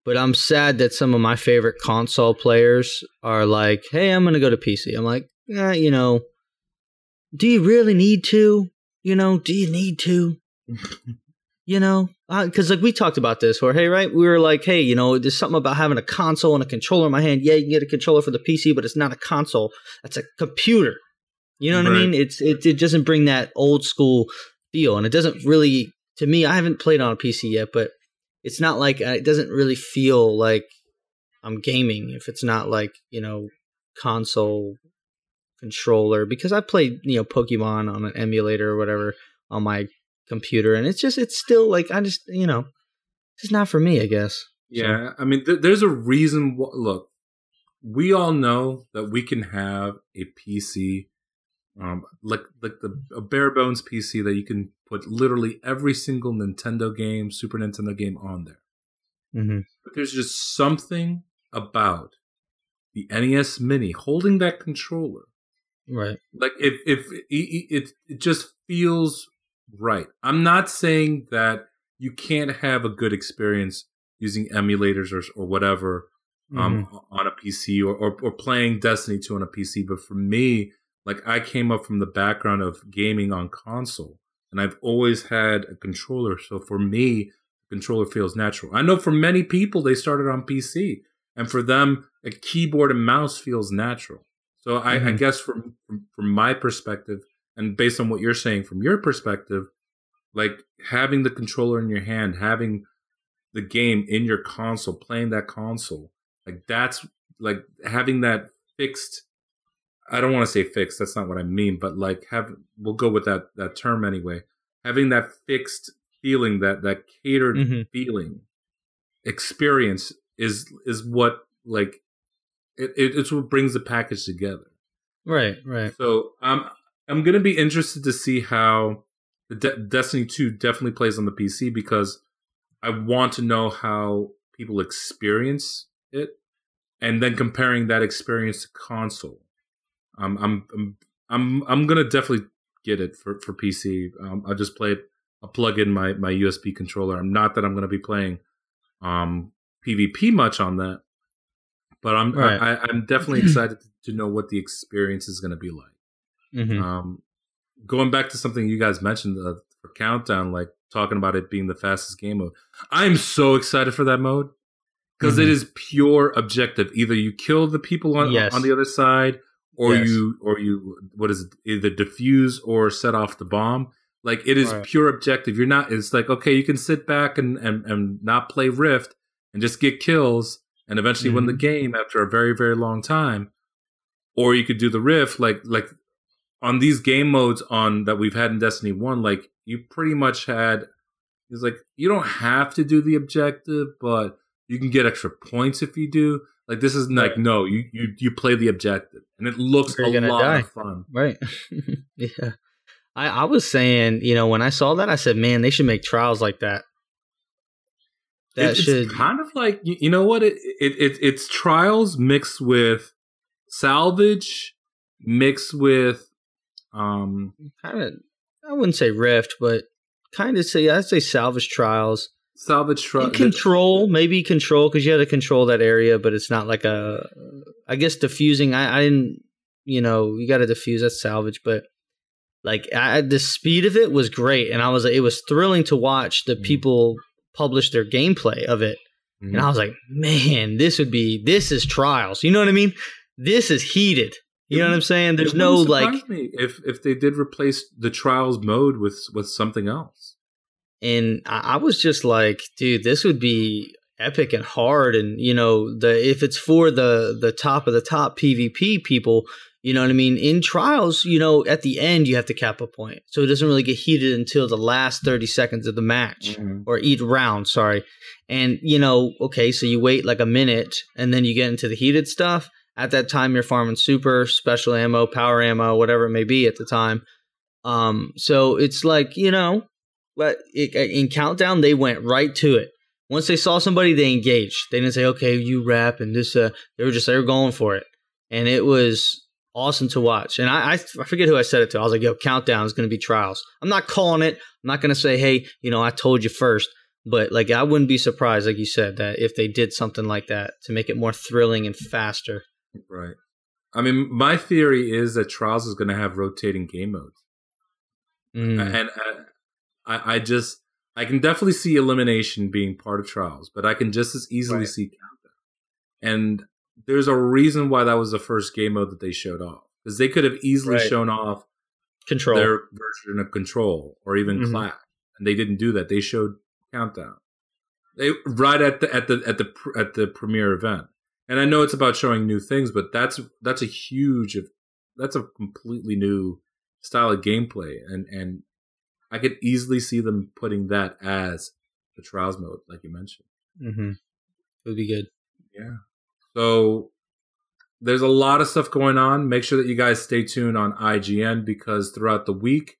But I'm sad that some of my favorite console players are like, "Hey, I'm gonna go to PC." I'm like, eh, you know, do you really need to? You know, do you need to? you know, because like we talked about this, or hey, right? We were like, hey, you know, there's something about having a console and a controller in my hand. Yeah, you can get a controller for the PC, but it's not a console. That's a computer. You know what I mean? It's it, it doesn't bring that old school feel, and it doesn't really. To me, I haven't played on a PC yet, but it's not like uh, it doesn't really feel like I'm gaming if it's not like you know console controller because I played you know Pokemon on an emulator or whatever on my computer, and it's just it's still like I just you know it's not for me, I guess. Yeah, I mean, th- there's a reason. Wh- look, we all know that we can have a PC, um, like like the a bare bones PC that you can put literally every single Nintendo game, Super Nintendo game on there. Mm-hmm. But there's just something about the NES Mini holding that controller Right. like if if it, it it just feels right. I'm not saying that you can't have a good experience using emulators or, or whatever um on a pc or, or or playing destiny 2 on a pc but for me like i came up from the background of gaming on console and i've always had a controller. So for me the controller feels natural. I know for many people they started on pc and for them a keyboard and mouse feels natural so I, I Mhm. guess from, from from my perspective, and based on what you're saying from your perspective, like having the controller in your hand, having the game in your console, playing that console, like that's like having that fixed. I don't want to say fixed. That's not what I mean, but like have we'll go with that that term anyway. Having that fixed feeling, that that catered Mhm. feeling, experience is is what like it, it, it's what brings the package together. Right. Right. So I'm I'm gonna be interested to see how the De- Destiny Two definitely plays on the PC because I want to know how people experience it, and then comparing that experience to console. Um, I'm I'm I'm I'm gonna definitely get it for for PC. Um, I'll just play it. I'll plug in my my USB controller. I'm not that I'm gonna be playing um PvP much on that, but I'm Right. I, I'm definitely excited to know what the experience is gonna be like. Mm-hmm. Um, going back to something you guys mentioned uh, for Countdown, like talking about it being the fastest game mode. I'm so excited for that mode because Mhm. is pure objective. Either you kill the people on Yes. on the other side, or Yes. you or you what is it? Either defuse or set off the bomb. Like it is Right. pure objective. You're not. It's like okay, you can sit back and and and not play Rift and just get kills and eventually win the Mm-hmm. game after a very very long time. Or you could do the Rift like like on these game modes on that we've had in Destiny One, like you pretty much had. It's like you don't have to do the objective, but you can get extra points if you do. Like this is like Right. no, you you you play the objective, and it looks a you're gonna lot die. of fun. Right. yeah. I, I was saying, you know, when I saw that, I said, man, they should make trials like that. That It- should. It's kind of like you, know what it, it it it's trials mixed with salvage, mixed with um kind of I wouldn't say rift, but kind of say I'd say salvage trials. salvage trials. control, maybe control because you had to control that area, but it's not like a. I guess diffusing. I, I didn't. You know, you got to diffuse. That's salvage, but like I, the speed of it was great, and I was. It was thrilling to watch the Mhm. people publish their gameplay of it, Mhm. and I was like, man, this would be. This is trials. You know what I mean? This is heated. You It know what I'm saying? There's no like. me if if they did replace the trials mode with with something else. and I, I was just like, dude, this would be epic and hard and you know the if it's for the the top of the top PvP people you know what I mean? In trials you know at the end you have to cap a point. So it doesn't really get heated until the last 30 seconds of the match Mhm. or each round sorry. And you know okay so you wait like a minute and then you get into the heated stuff. At that time you're farming super special ammo power ammo whatever it may be at the time. Um so it's like you know but it, in countdown they went right to it. Once they saw somebody they engaged. They didn't say okay you rap and this uh they were just they were going for it. And it was awesome to watch and i i, I forget who i said it to i was like yo countdown is going to be trials i'm not calling it i'm not going to say hey you know i told you first but like i wouldn't be surprised like you said that if they did something like that to make it more thrilling and faster Right. I mean, my theory is that Trials is going to have rotating game modes, Mm. and uh, I, I just I can definitely see elimination being part of Trials, but I can just as easily Right. see countdown. And there's a reason why that was the first game mode that they showed off because they could have easily Right. shown off control their version of Control or even Mhm. Clash, and they didn't do that. They showed Countdown. They right at the at the at the at the premiere event. And I know it's about showing new things, but that's that's a huge that's a completely new style of gameplay and and I could easily see them putting that as the trials mode like you mentioned. mm-hmm. it would be good Yeah. So there's a lot of stuff going on. Make sure that you guys stay tuned on IGN because throughout the week,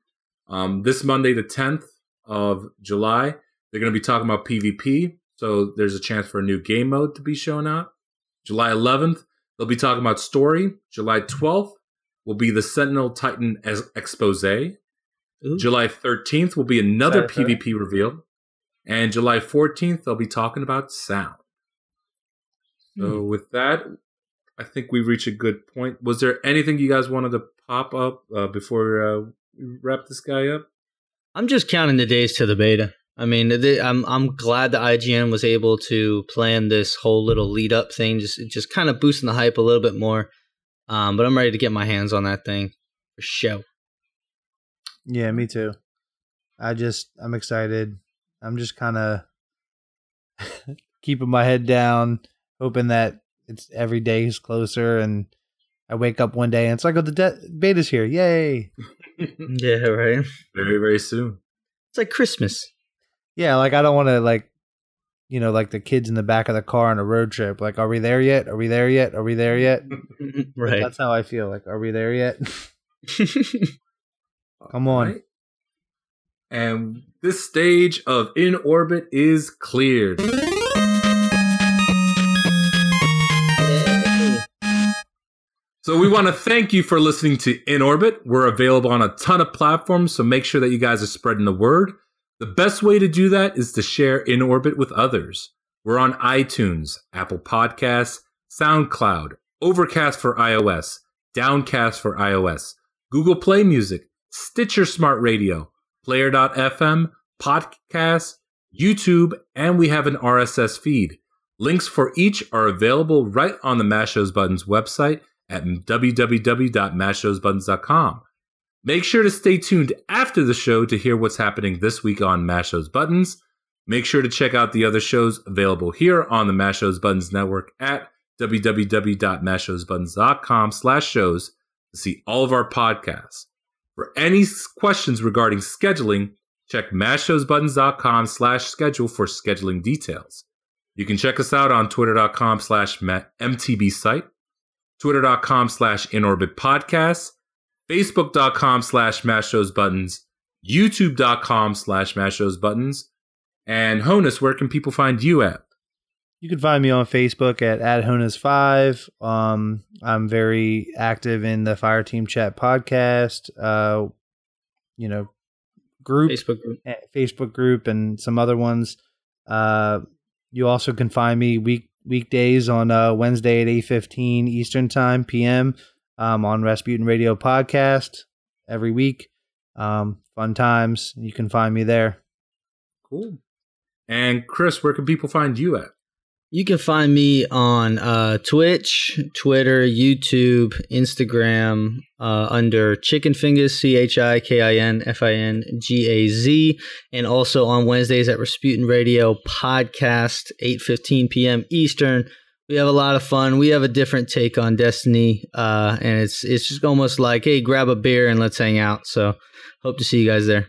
um, this Monday, the 10th of July, they're going to be talking about PvP. So there's a chance for a new game mode to be shown out. July 11th, they'll be talking about story. July 12th will be the Sentinel Titan as expose. Ooh. July 13th will be another Excited for that. PvP reveal. And July 14th, they'll be talking about sound. So Hmm. with that, I think we reach a good point. Was there anything you guys wanted to pop up uh, before uh, we wrap this guy up? I'm just counting the days to the beta. I mean, the, I'm I'm glad the IGN was able to plan this whole little lead up thing, just just kind of boosting the hype a little bit more. Um, but I'm ready to get my hands on that thing for show. Yeah, me too. I just I'm excited. I'm just kind of keeping my head down, hoping that it's every day is closer, and I wake up one day and it's like, oh, the de- beta's here! Yay! Yeah, right. Very very soon. It's like Christmas. Yeah, like I don't want to like, you know, like the kids in the back of the car on a road trip. Like, are we there yet? Are we there yet? Are we there yet? right. That's how I feel. Like, are we there yet? Come on. Alright. And this stage of in orbit is cleared. So we want to thank you for listening to In Orbit. We're available on a ton of platforms, so make sure that you guys are spreading the word. The best way to do that is to share In Orbit with others. We're on iTunes, Apple Podcasts, SoundCloud, Overcast for iOS, Downcast for iOS, Google Play Music, Stitcher Smart Radio, Player.fm, Podcast, YouTube, and we have an RSS feed. Links for each are available right on the Mash Those Buttons website at www.mashthosebuttons.com. Make sure to stay tuned after the show to hear what's happening this week on Mash Buttons. Make sure to check out the other shows available here on the Mash Buttons network at www.mashthosebuttons.com slash shows to see all of our podcasts. For any questions regarding scheduling, check mashthosebuttons.com slash schedule for scheduling details. You can check us out on twitter.com slash MTB site, twitter.com slash inorbit podcast, facebook.com slash mash those buttons, youtube.com slash mash those buttons, and Honus, where can people find you at? You can find me on Facebook at adhonas5. Um, I'm very active in the Fire Team Chat podcast, uh, you know, group, Facebook group. eh, Facebook group, and some other ones. Uh, you also can find me week weekdays on uh, Wednesday at eight fifteen Eastern Time PM um, on Rasputin Radio podcast every week. Um, fun times. You can find me there. Cool. And Chris, where can people find you at? You can find me on uh, Twitch, Twitter, YouTube, Instagram uh, under Chicken Fingers, C H I K I N F I N G A Z, and also on Wednesdays at Rasputin Radio podcast, 8.15 p.m. Eastern. We have a lot of fun. We have a different take on Destiny, uh, and it's it's just almost like, hey, grab a beer and let's hang out. So hope to see you guys there.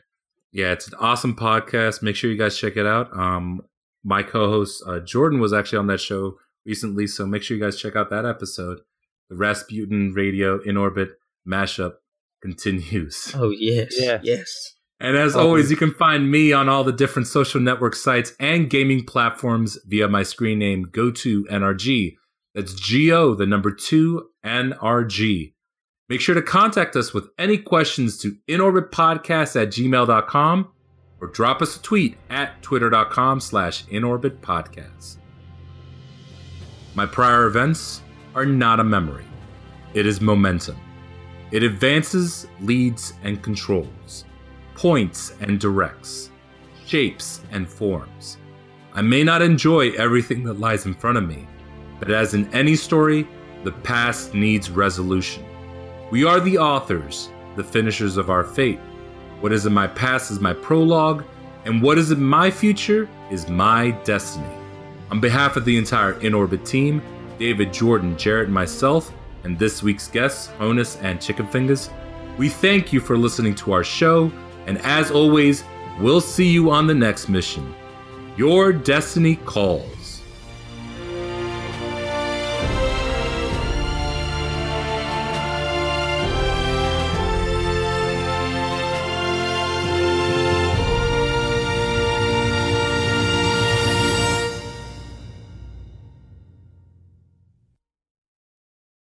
Yeah, it's an awesome podcast. Make sure you guys check it out. Um, my co-host uh, Jordan was actually on that show recently, so make sure you guys check out that episode. The Rasputin Radio in Orbit mashup continues. Oh yes, Yeah. yes. And as Oh. always, you can find me on all the different social network sites and gaming platforms via my screen name Go to GoToNRG. That's G O, the number two NRG. Make sure to contact us with any questions to inorbitpodcast at gmail.com or drop us a tweet at twitter.com slash inorbitpodcast. My prior events are not a memory. It is momentum. It advances, leads, and controls, points and directs, shapes and forms. I may not enjoy everything that lies in front of me, but as in any story, the past needs resolution. We are the authors, the finishers of our fate. What is in my past is my prologue, and what is in my future is my destiny. On behalf of the entire In Orbit team, David, Jordan, Jarrett, and myself, and this week's guests, Honus and Chicken Fingers, we thank you for listening to our show, and as always, we'll see you on the next mission. Your destiny calls.